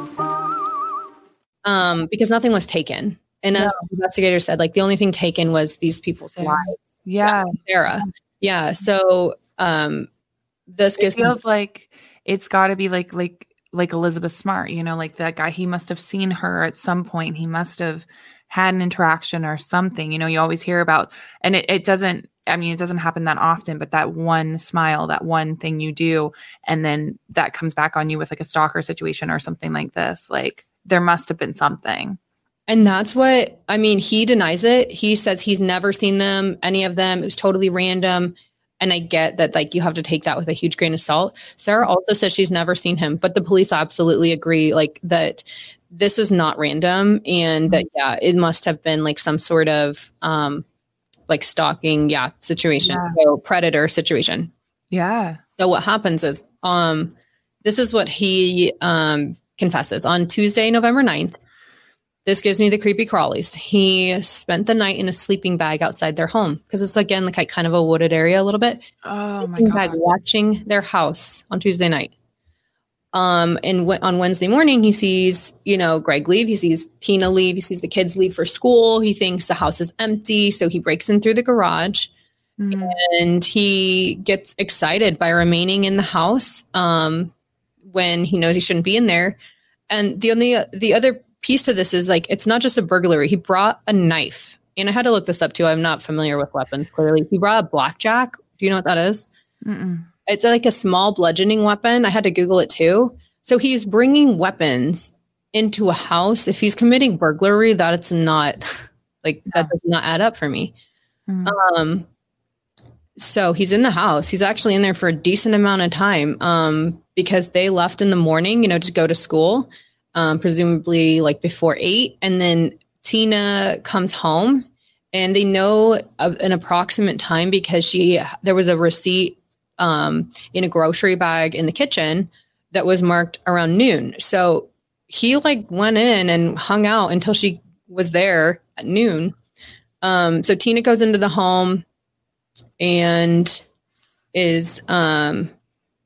Um, because nothing was taken. And as the investigator said, like the only thing taken was these people's Sarah. lives. Yeah. Sarah. Yeah. So um this It gives me feels like it's got to be like like like Elizabeth Smart, you know, like that guy. He must have seen her at some point. He must have had an interaction or something. You know, you always hear about, and it, it doesn't. I mean, it doesn't happen that often, but that one smile, that one thing you do, and then that comes back on you with like a stalker situation or something like this. Like there must have been something. And that's what I mean. He denies it. He says he's never seen them, any of them. It was totally random. And I get that, like, you have to take that with a huge grain of salt. Sarah also says she's never seen him, but the police absolutely agree, like, that this is not random and that, yeah, it must have been like some sort of, um, like stalking, yeah, situation, Yeah. so predator situation. Yeah. So what happens is um this is what he um confesses on Tuesday, November 9th. This gives me the creepy crawlies. He spent the night in a sleeping bag outside their home because it's again like kind of a wooded area a little bit. Oh my bag god. watching their house on Tuesday night. Um, and w- on Wednesday morning, he sees, you know, Greg leave. He sees Tina leave. He sees the kids leave for school. He thinks the house is empty. So he breaks in through the garage Mhm. and he gets excited by remaining in the house um, when he knows he shouldn't be in there. And the only the other piece to this is like it's not just a burglary. He brought a knife, and I had to look this up too. I'm not familiar with weapons. Clearly, he brought a blackjack. Do you know what that is? It's like a small bludgeoning weapon. I had to Google it too. So he's bringing weapons into a house. If he's committing burglary, that's not [laughs] like that does not add up for me. Mhm. Um, so he's in the house. He's actually in there for a decent amount of time um, because they left in the morning, you know, to go to school, um, presumably like before eight. And then Tina comes home and they know an approximate time because she there was a receipt um, in a grocery bag in the kitchen that was marked around noon. So he like went in and hung out until she was there at noon. Um, so Tina goes into the home and is um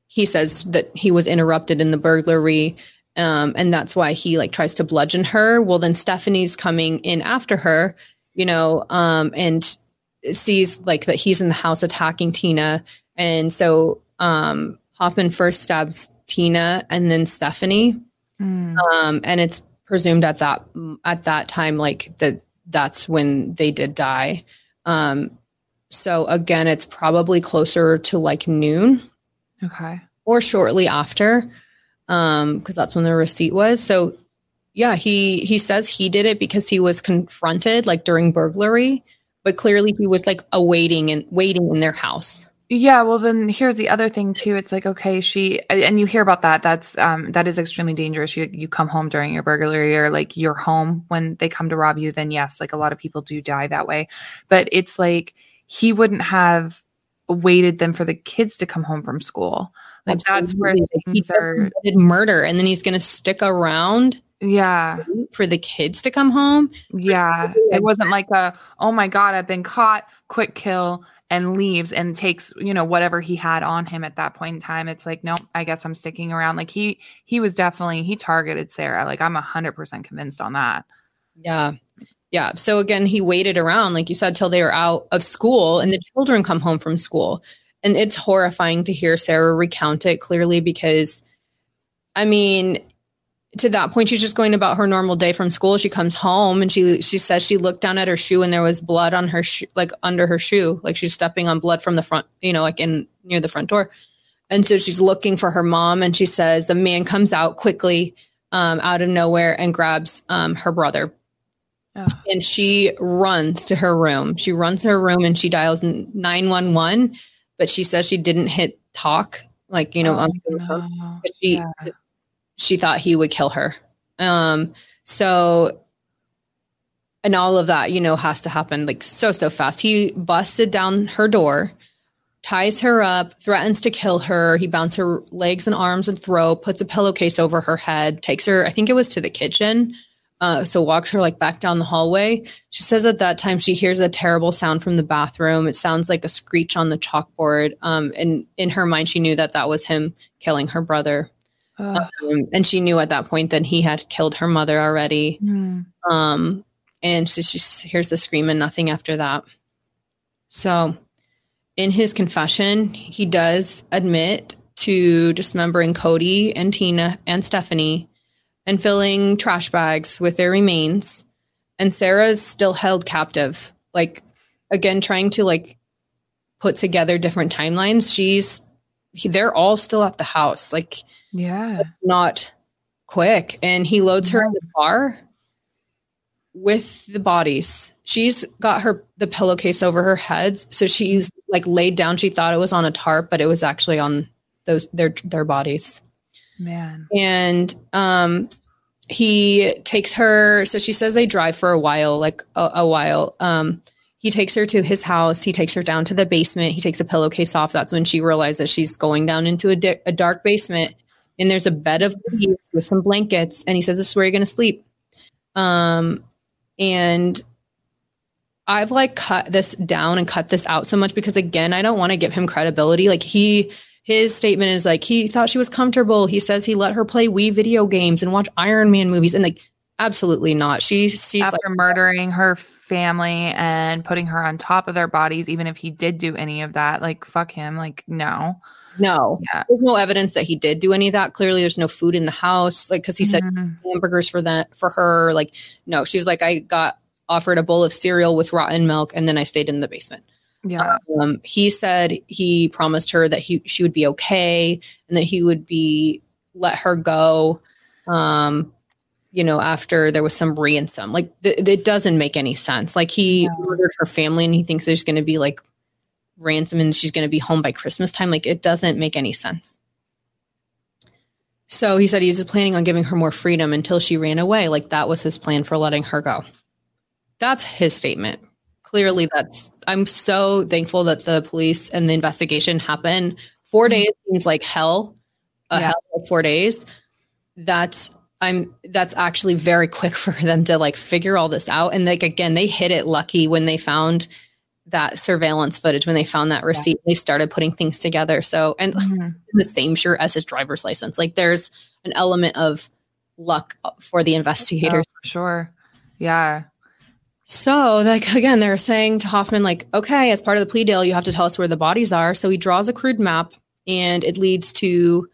he says that he was interrupted in the burglary um and that's why he like tries to bludgeon her. Well then stephanie's coming in after her you know um and sees like that he's in the house attacking tina. And so um hoffman first stabs tina and then stephanie. Mm. um and it's presumed at that at that time like that that's when they did die. Um so again it's probably closer to like noon Okay. or shortly after um because that's when the receipt was so yeah he he says he did it because he was confronted like during burglary but clearly he was like awaiting and waiting in their house Yeah, well then here's the other thing too. It's like okay, she and you hear about that. That's um that is extremely dangerous. You you come home during your burglary or like you're home when they come to rob you, then yes, like a lot of people do die that way. But it's like he wouldn't have waited them for the kids to come home from school. Like that's where Absolutely. Like, he things just are murder and then he's going to stick around yeah. for the kids to come home Yeah. It wasn't like a, oh my God, I've been caught, quick kill, and leaves and takes, you know, whatever he had on him at that point in time. It's like, nope, I guess I'm sticking around. Like he he was definitely he targeted Sarah. Like I'm a hundred percent convinced on that. Yeah. Yeah. So again, he waited around, like you said, till they were out of school and the children come home from school. And it's horrifying to hear Sarah recount it clearly because, I mean, to that point, she's just going about her normal day from school. She comes home and she she says she looked down at her shoe and there was blood on her shoe, like under her shoe, like she's stepping on blood from the front, you know, like in near the front door. And so she's looking for her mom, and she says the man comes out quickly, um, out of nowhere, and grabs um, her brother Ugh. and she runs to her room. She runs to her room and she dials 911, but she says she didn't hit talk, like, you know, Oh, on the phone, no. she, Yeah. she thought he would kill her. Um, so, and all of that, you know, has to happen like so, so fast. He busted down her door, ties her up, threatens to kill her. He bounds her legs and arms and throat, puts a pillowcase over her head, takes her, I think it was to the kitchen uh, so walks her like back down the hallway. She says at that time she hears a terrible sound from the bathroom. It sounds like a screech on the chalkboard. Um, and in her mind, she knew that that was him killing her brother. Um, and she knew at that point that he had killed her mother already. Mm. Um, and so she hears the scream and nothing after that. So, in his confession, he does admit to dismembering Cody and Tina and Stephanie and filling trash bags with their remains. And Sarah's still held captive. Like, again, trying to like put together different timelines. She's, they're all still at the house. Like, yeah, not quick. And he loads her in the car with the bodies. She's got her the pillowcase over her head, so she's like laid down. She thought it was on a tarp, but it was actually on those their their bodies. Man. And um he takes her so she says they drive for a while, like a, a while. Um he takes her to his house. He takes her down to the basement. He takes the pillowcase off. That's when she realizes she's going down into a, di- a dark basement. And there's a bed of leaves with some blankets. And he says, This is where you're going to sleep. Um, and I've like cut this down and cut this out so much because again, I don't want to give him credibility. Like he his statement is like he thought she was comfortable. He says he let her play Wii video games and watch Iron Man movies and like absolutely not. She she's after like, murdering her family and putting her on top of their bodies even if he did do any of that, like fuck him, like no. no. Yeah. There's no evidence that he did do any of that. Clearly there's no food in the house like cuz he said Mhm. hamburgers for that for her like no, she's like I got offered a bowl of cereal with rotten milk and then I stayed in the basement. Yeah. Um, he said he promised her that he she would be okay and that he would be let her go. Um, you know, after there was some ransom, like th- it doesn't make any sense. Like he No. murdered her family, and he thinks there's going to be like ransom, and she's going to be home by Christmas time. Like it doesn't make any sense. So he said he's planning on giving her more freedom until she ran away. Like that was his plan for letting her go. That's his statement clearly that's i'm so thankful that the police and the investigation happened four days seems like hell a Yeah. hell of four days that's i'm that's actually very quick [laughs] for them to like figure all this out and like again they hit it lucky when they found that surveillance footage when they found that receipt they started putting things together so and [laughs] Mhm. the same shirt as his driver's license like there's an element of luck for the investigators Oh, for sure. Yeah. So, like [laughs] again, they're saying to Hoffman, like, okay, as part of the plea deal, you have to tell us where the bodies are. So he draws a crude map, and it leads to,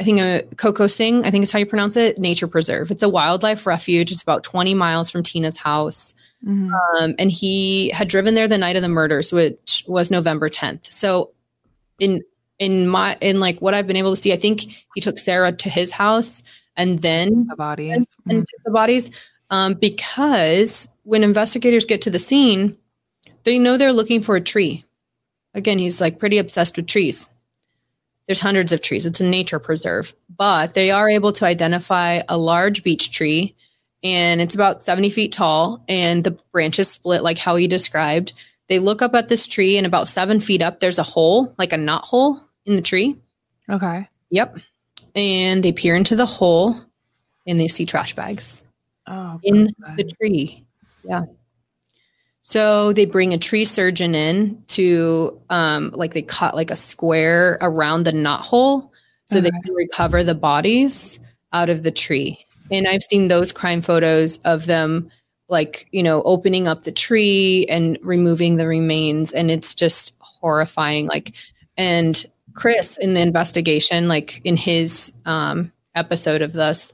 I think, a Kokosing, I think is how you pronounce it, nature preserve. It's a wildlife refuge. It's about 20 miles from Tina's house. Mhm. Um, and he had driven there the night of the murders, which was November 10th. So, in in my in like what I've been able to see, I think he took Sarah to his house and then The bodies. and Mm. took the bodies um, because when investigators get to the scene, they know they're looking for a tree. Again, he's like pretty obsessed with trees. There's hundreds of trees. It's a nature preserve, but they are able to identify a large beech tree and it's about 70 feet tall and the branches split like how he described. They look up at this tree and about seven feet up, there's a hole, like a knot hole in the tree. Okay. Yep. And they peer into the hole and they see trash bags Oh, in God. the tree. Yeah. So they bring a tree surgeon in to um like they cut like a square around the knot hole so they can recover the bodies out of the tree. And I've seen those crime photos of them like, you know, opening up the tree and removing the remains and it's just horrifying like and Chris in the investigation like in his um episode of this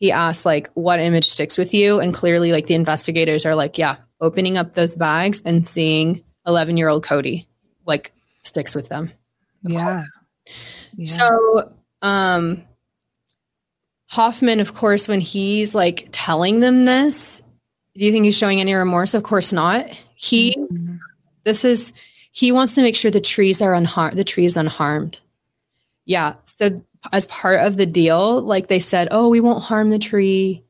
he asked like what image sticks with you and clearly like the investigators are like yeah opening up those bags and seeing 11 year old cody like sticks with them yeah. yeah. so um hoffman of course when he's like telling them this do you think he's showing any remorse of course not he Mhm. this is he wants to make sure the trees are unharmed the tree is unharmed yeah so as part of the deal like they said oh we won't harm the tree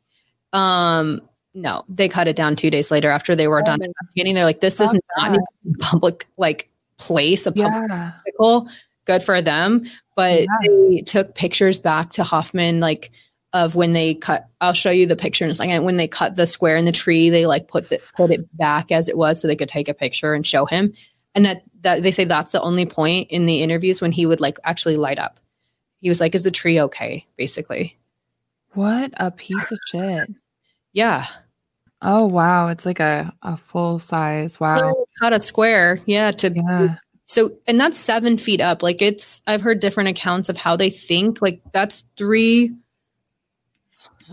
um no they cut it down two days later after they were Oh done investigating they're like this is not a public like place a public Yeah. good for them but Yeah. they took pictures back to hoffman like of when they cut I'll show you the picture in a second. When they cut the square in the tree, they like put the put it back as it was so they could take a picture and show him. And that that they say that's the only point in the interviews when he would like actually light up. He was like, Is the tree okay? Basically. What a piece of shit. Yeah. Oh wow. It's like a, a full size. Wow. Cut a square. Yeah. To Yeah. So, and that's seven feet up. Like it's, I've heard different accounts of how they think. Like that's three,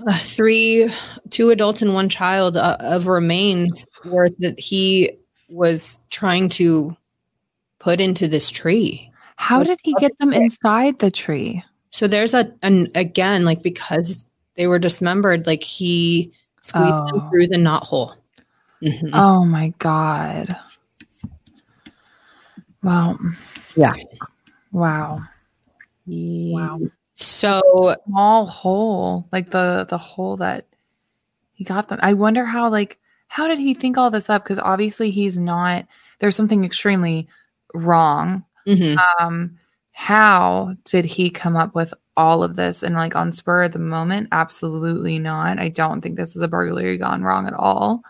uh, three, two adults and one child uh, of remains worth that he was trying to put into this tree. How did he get them inside the tree? So there's a, an again, like because they were dismembered, like he squeezed them Oh. through the knot hole. Mhm. Oh my god. Wow. Yeah. Wow. Wow. So Small hole. Like the the hole that he got them. I wonder how like how did he think all this up? Because obviously he's not there's something extremely wrong. Mhm. Um how did he come up with all of this and like on spur of the moment? Absolutely not. I don't think this is a burglary gone wrong at all.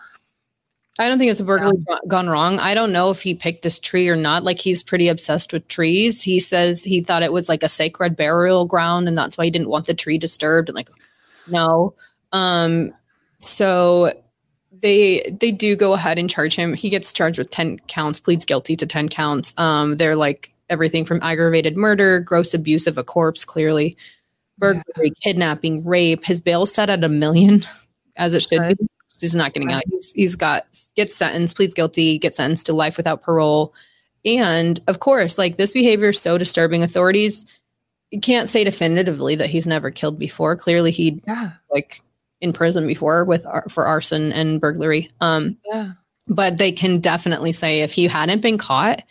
I don't think it's a burglary go- gone wrong. I don't know if he picked this tree or not. Like he's pretty obsessed with trees. He says he thought it was like a sacred burial ground and that's why he didn't want the tree disturbed and like no. Um so they they do go ahead and charge him. He gets charged with 10 counts, pleads guilty to 10 counts. Um they're like everything from aggravated murder, gross abuse of a corpse clearly, burglary, kidnapping, rape. His bail's set at a million as it should Good. be. He's not getting out. He's, he's got gets sentenced, pleads guilty, gets sentenced to life without parole. And of course, like this behavior is so disturbing. Authorities can't say definitively that he's never killed before. Clearly, he Yeah. like in prison before with for arson and burglary. Um, Yeah. but they can definitely say if he hadn't been caught,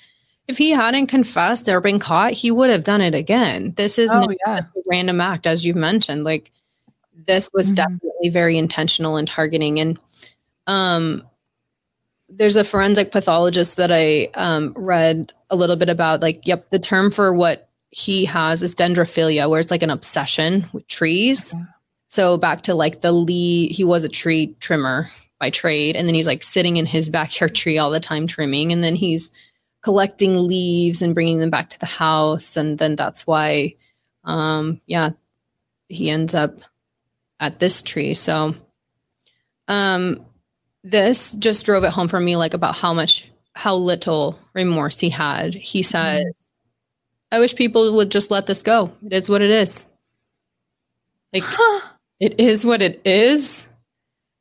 if he hadn't confessed or been caught, he would have done it again. This is Oh yeah. a random act, as you've mentioned. Like this was Mhm. definitely very intentional and targeting. And um, there's a forensic pathologist that I um, read a little bit about. Like, yep, the term for what he has is dendrophilia, where it's like an obsession with trees. So back to like the Lee, he was a tree trimmer by trade, and then he's like sitting in his backyard tree all the time trimming, and then he's collecting leaves and bringing them back to the house, and then that's why, um, yeah, he ends up at this tree. So, um, this just drove it home for me, like about how much, how little remorse he had. He says, "I wish people would just let this go. It is what it is. Like it is what it is."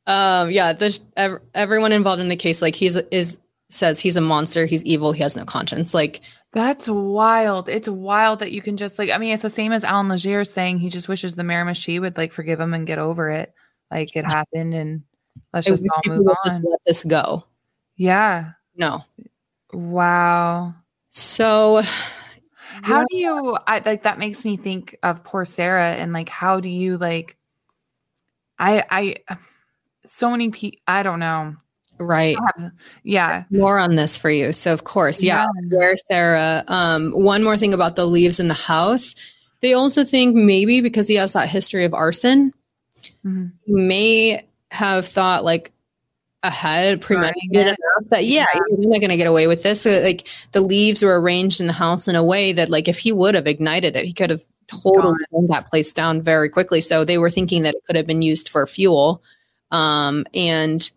Um, yeah, this ev- everyone involved in the case, like he's is says he's a monster. He's evil. He has no conscience. Like That's wild. It's wild that you can just like I mean, it's the same as Allan Legere saying he just wishes the Miramichi would like forgive him and get over it. Like it happened and let's just all move on. let this go. Yeah. No. Wow. So How do you I like that makes me think of poor Sarah and like how do you like I I so many people I don't know. right. Yeah. more on this for you. So of course, yeah, Yeah. where Sarah. Um, one more thing about the leaves in the house. They also think maybe because he has that history of arson, Mhm. he may have thought like ahead, premeditated it. enough that yeah, Yeah. you're not going to get away with this. So, like the leaves were arranged in the house in a way that like if he would have ignited it, he could have totally burned that place down very quickly. So they were thinking that it could have been used for fuel. Um, and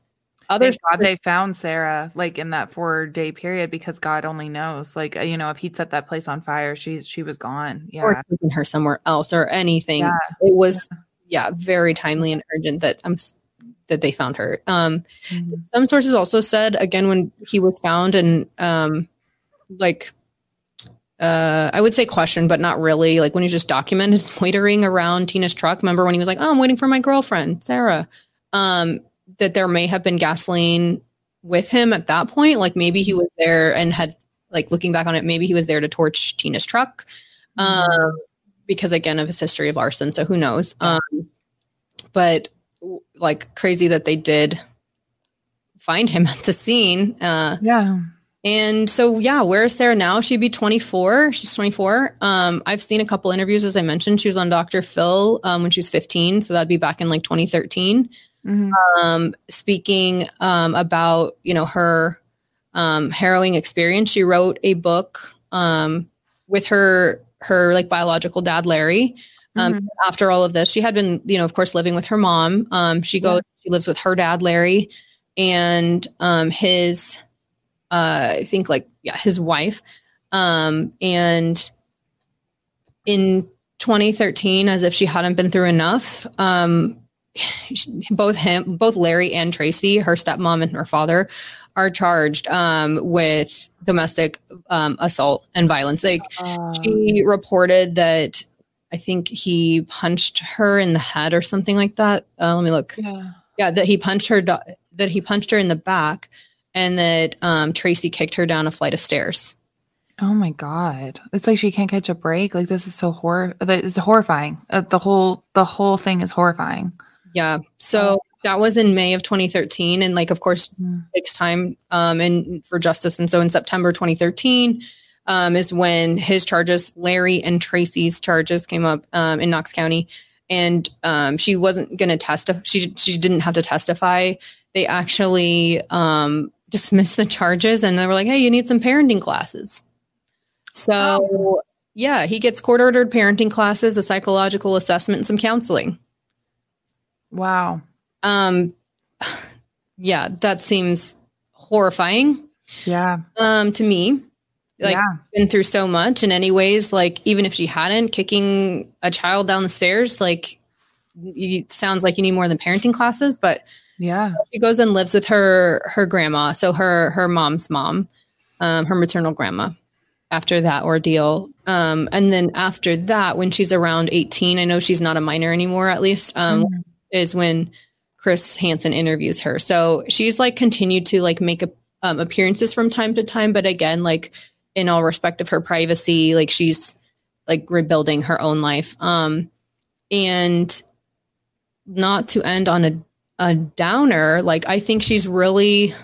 other Thank God they found Sarah like in that four day period because God only knows. Like uh, you know, if he'd set that place on fire, she's she was gone. Yeah. or taking her somewhere else or anything. Yeah. It was yeah, very timely and urgent that I'm that they found her. Um Mhm. some sources also said again when he was found and um like uh I would say question, but not really. Like when he just documented [laughs] waitering around Tina's truck remember when he was like oh I'm waiting for my girlfriend Sarah. Um that there may have been gasoline with him at that point like maybe he was there and had like looking back on it maybe he was there to torch Tina's truck um because again of his history of arson so who knows? Um but like crazy that they did find him [laughs] at the scene uh Yeah. And so, yeah, where is Sarah now? She'd be 24. She's 24. Um, I've seen a couple interviews, as I mentioned. She was on Dr. Phil um, when she was 15. So that'd be back in like 2013. Mm-hmm. Um, speaking um, about, you know, her um, harrowing experience. She wrote a book um, with her, her like biological dad, Larry. Mm-hmm. After all of this, she had been, you know, of course, living with her mom. she goes, yeah. she lives with her dad, Larry, and his uh, I think like yeah, his wife. Um, and in 2013, as if she hadn't been through enough, um, [sighs] both him, both Larry and Tracy, her stepmom and her father, are charged um, with domestic um, assault and violence. Like uh, she reported that I think he punched her in the head or something like that. Uh, let me look. Yeah. yeah, that he punched her. That he punched her in the back and that um, Tracy kicked her down a flight of stairs. Oh my god! It's like she can't catch a break. Like this is so horror. It's horrifying. Uh, the whole the whole thing is horrifying. Yeah. So that was in May of 2013, and like of course mm. takes time um and for justice. And so in September 2013 um is when his charges, Larry and Tracy's charges, came up um, in Knox County, and um she wasn't going to testify. She she didn't have to testify. They actually um dismissed the charges and they were like, hey, you need some parenting classes. So, oh. yeah, he gets court ordered parenting classes, a psychological assessment, and some counseling. Wow. Um, yeah, that seems horrifying. Yeah. Um, to me, like yeah. been through so much in any ways, like even if she hadn't kicking a child down the stairs, like it sounds like you need more than parenting classes, but yeah. She goes and lives with her her grandma, so her her mom's mom, um, her maternal grandma. After that ordeal, um, and then after that, when she's around eighteen, I know she's not a minor anymore. At least um, mm-hmm. is when Chris Hansen interviews her. So she's like continued to like make a, um, appearances from time to time, but again, like in all respect of her privacy, like she's like rebuilding her own life. Um, and not to end on a a downer, like I think she's really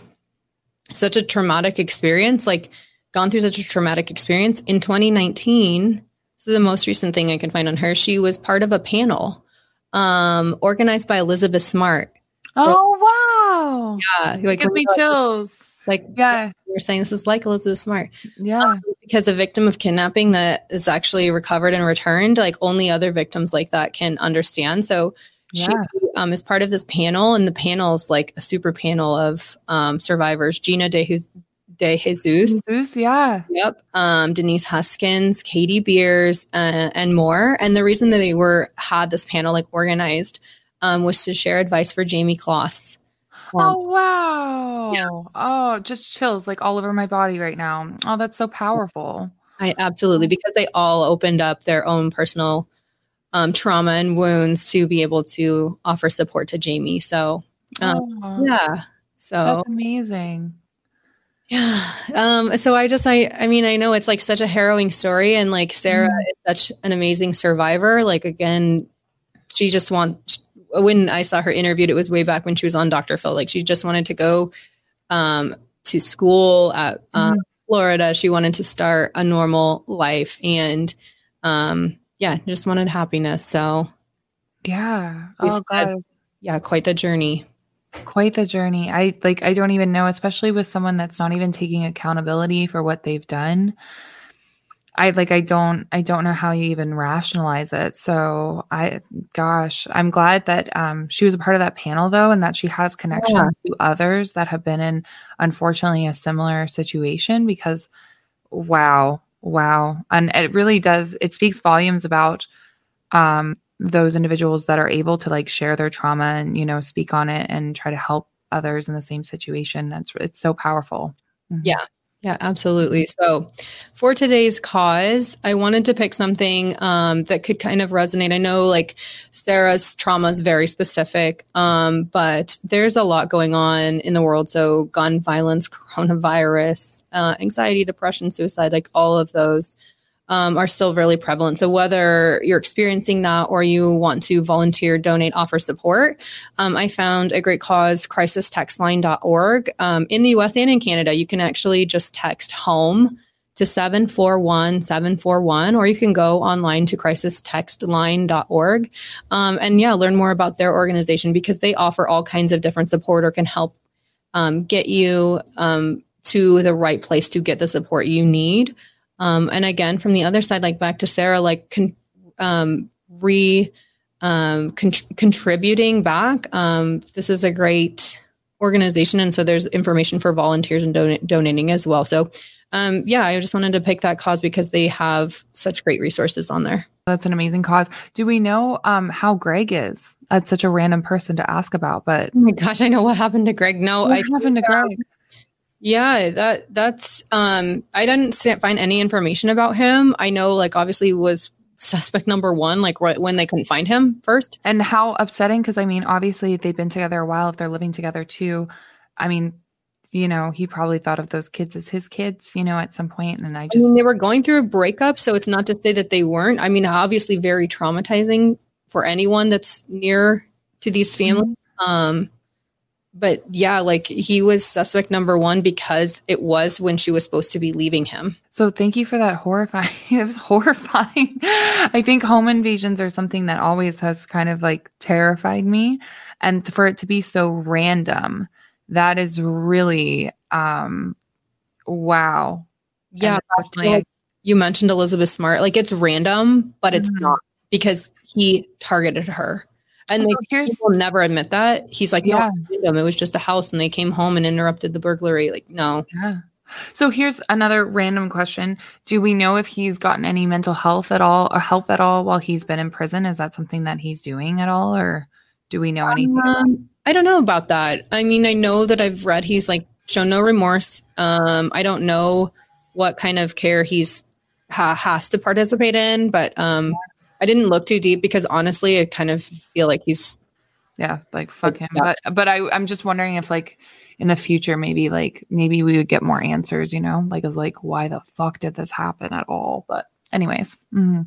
such a traumatic experience, like gone through such a traumatic experience in 2019. So the most recent thing I can find on her, she was part of a panel um, organized by Elizabeth Smart. So, oh wow! Yeah, like gives me chills. Like yeah, are saying this is like Elizabeth Smart. Yeah, um, because a victim of kidnapping that is actually recovered and returned, like only other victims like that can understand. So she um, is part of this panel, and the panel is like a super panel of um, survivors. Gina De, De Jesus. Jesus, yeah. Yep. Um, Denise Huskins, Katie Beers, uh, and more. And the reason that they were had this panel like organized um, was to share advice for Jayme Closs. Um, oh wow! Yeah. Oh, just chills like all over my body right now. Oh, that's so powerful. I absolutely because they all opened up their own personal um, trauma and wounds to be able to offer support to Jamie. So, um, oh, yeah. So that's amazing. Yeah. Um, so I just, I, I mean, I know it's like such a harrowing story and like Sarah mm. is such an amazing survivor. Like, again, she just wants, when I saw her interviewed, it was way back when she was on Dr. Phil. Like, she just wanted to go um, to school at um, mm. Florida. She wanted to start a normal life. And, um, yeah, just wanted happiness. So yeah. Oh, yeah, quite the journey. Quite the journey. I like I don't even know, especially with someone that's not even taking accountability for what they've done. I like I don't I don't know how you even rationalize it. So I gosh, I'm glad that um she was a part of that panel though and that she has connections yeah. to others that have been in unfortunately a similar situation because wow, Wow. And it really does, it speaks volumes about um, those individuals that are able to like share their trauma and, you know, speak on it and try to help others in the same situation. That's, it's so powerful. Mm-hmm. Yeah. Yeah, absolutely. So, for today's cause, I wanted to pick something um, that could kind of resonate. I know, like Sarah's trauma is very specific, um, but there's a lot going on in the world. So, gun violence, coronavirus, uh, anxiety, depression, suicide, like all of those um, are still really prevalent. So whether you're experiencing that or you want to volunteer, donate, offer support, um, I found a great cause, crisistextline.org. Um, in the US and in Canada, you can actually just text home to 741 741, or you can go online to crisistextline.org. Um, and yeah, learn more about their organization because they offer all kinds of different support or can help um, get you um, to the right place to get the support you need. Um, and again, from the other side, like back to Sarah, like con- um, re um, con- contributing back. Um, this is a great organization, and so there's information for volunteers and don- donating as well. So, um, yeah, I just wanted to pick that cause because they have such great resources on there. That's an amazing cause. Do we know um, how Greg is? That's such a random person to ask about, but oh my gosh, I know what happened to Greg. No, I. what I happened to Greg. Yeah, that that's um I didn't find any information about him. I know like obviously was suspect number 1 like right when they couldn't find him first. And how upsetting cuz I mean obviously they've been together a while if they're living together too. I mean, you know, he probably thought of those kids as his kids, you know, at some point and I just I mean, they were going through a breakup, so it's not to say that they weren't. I mean, obviously very traumatizing for anyone that's near to these families. Mm-hmm. Um but yeah, like he was suspect number one because it was when she was supposed to be leaving him. So thank you for that horrifying. [laughs] It was horrifying. I think home invasions are something that always has kind of like terrified me. And for it to be so random, that is really um wow. Yeah. Like you mentioned Elizabeth Smart. Like it's random, but it's mm-hmm. not because he targeted her. And so like, people never admit that. He's like, yeah, it was just a house and they came home and interrupted the burglary. Like, no. Yeah. So here's another random question. Do we know if he's gotten any mental health at all or help at all while he's been in prison? Is that something that he's doing at all or do we know anything? Um, I don't know about that. I mean, I know that I've read he's like shown no remorse. Um, I don't know what kind of care he's ha- has to participate in, but um, I didn't look too deep because honestly, I kind of feel like he's yeah, like fuck him. But but I I'm just wondering if like in the future maybe like maybe we would get more answers, you know? Like it's like why the fuck did this happen at all? But anyways, mm-hmm.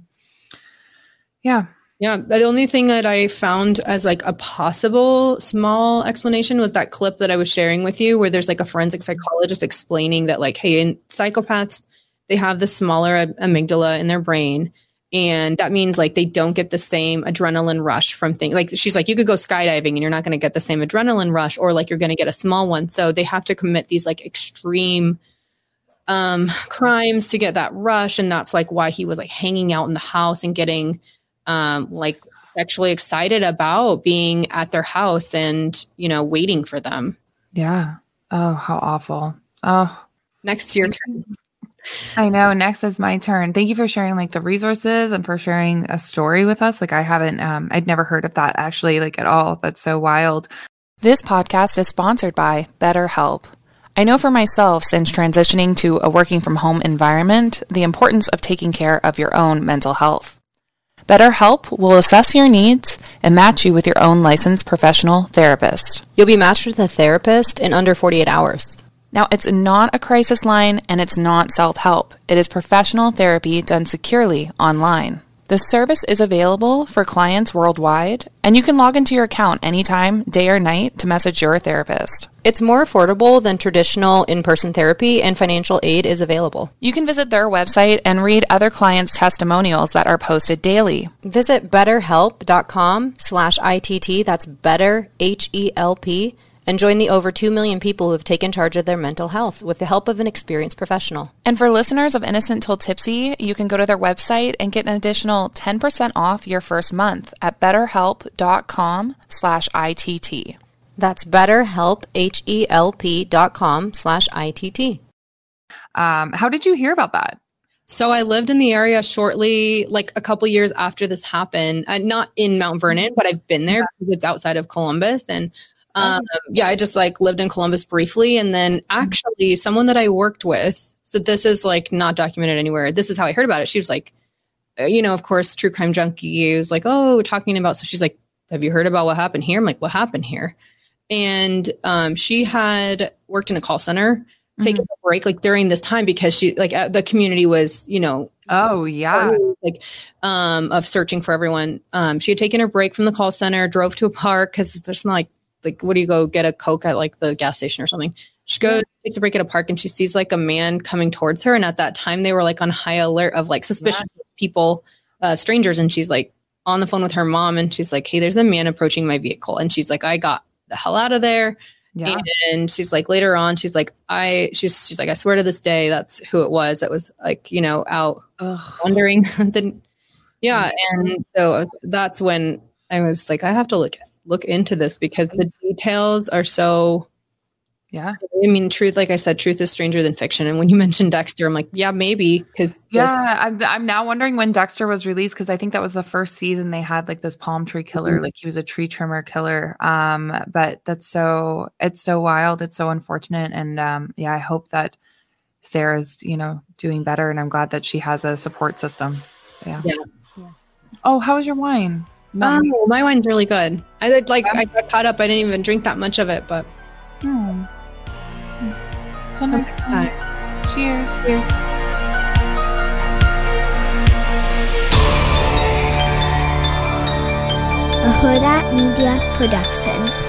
yeah. Yeah, the only thing that I found as like a possible small explanation was that clip that I was sharing with you where there's like a forensic psychologist explaining that like hey, in psychopaths they have the smaller amygdala in their brain and that means like they don't get the same adrenaline rush from things like she's like you could go skydiving and you're not going to get the same adrenaline rush or like you're going to get a small one. So they have to commit these like extreme um crimes to get that rush and that's like why he was like hanging out in the house and getting um like sexually excited about being at their house and you know waiting for them. Yeah. Oh how awful. Oh. Next to your turn I know. Next is my turn. Thank you for sharing like the resources and for sharing a story with us. Like I haven't um I'd never heard of that actually like at all. That's so wild. This podcast is sponsored by BetterHelp. I know for myself since transitioning to a working from home environment, the importance of taking care of your own mental health. BetterHelp will assess your needs and match you with your own licensed professional therapist. You'll be matched with a therapist in under 48 hours. Now, it's not a crisis line and it's not self help. It is professional therapy done securely online. The service is available for clients worldwide, and you can log into your account anytime, day or night, to message your therapist. It's more affordable than traditional in-person therapy, and financial aid is available. You can visit their website and read other clients' testimonials that are posted daily. Visit betterhelp.com slash ITT, that's better, H-E-L-P, and join the over 2 million people who have taken charge of their mental health with the help of an experienced professional. And for listeners of Innocent Till Tipsy, you can go to their website and get an additional 10% off your first month at betterhelp.com slash ITT. That's betterhelp, H-E-L-P dot com slash ITT. Um, how did you hear about that? So I lived in the area shortly, like a couple years after this happened. Uh, not in Mount Vernon, but I've been there because it's outside of Columbus. And um, yeah, I just like lived in Columbus briefly. And then mm-hmm. actually, someone that I worked with, so this is like not documented anywhere. This is how I heard about it. She was like, uh, you know, of course, true crime junkie was like, oh, talking about. So she's like, have you heard about what happened here? I'm like, what happened here? And um, she had worked in a call center, mm-hmm. taking a break like during this time because she like uh, the community was, you know, Oh yeah. like um of searching for everyone. Um she had taken a break from the call center, drove to a park because there's not like like what do you go get a Coke at like the gas station or something? She goes, takes a break at a park and she sees like a man coming towards her. And at that time they were like on high alert of like suspicious people, uh strangers, and she's like on the phone with her mom and she's like, Hey, there's a man approaching my vehicle. And she's like, I got the hell out of there. Yeah. And she's like, later on, she's like, I, she's, she's like, I swear to this day, that's who it was that was like, you know, out Ugh. wondering. [laughs] then, yeah. And so that's when I was like, I have to look, look into this because the details are so, Yeah. I mean, truth, like I said, truth is stranger than fiction. And when you [laughs] mentioned Dexter, I'm like, yeah, maybe. Cause Yeah, I'm, I'm now wondering when Dexter was released because I think that was the first season they had like this palm tree killer, Mhm. like he was a tree trimmer killer. Um, but that's so it's so wild, it's so unfortunate, and um, yeah, I hope that Sarah's you know doing better, and I'm glad that she has a support system. Yeah. Yeah. Oh, how was your wine? No. Oh, my wine's really good. I did like I got caught up. I didn't even drink that much of it, but Hmm. So next time. Cheers. a Huda Media Production.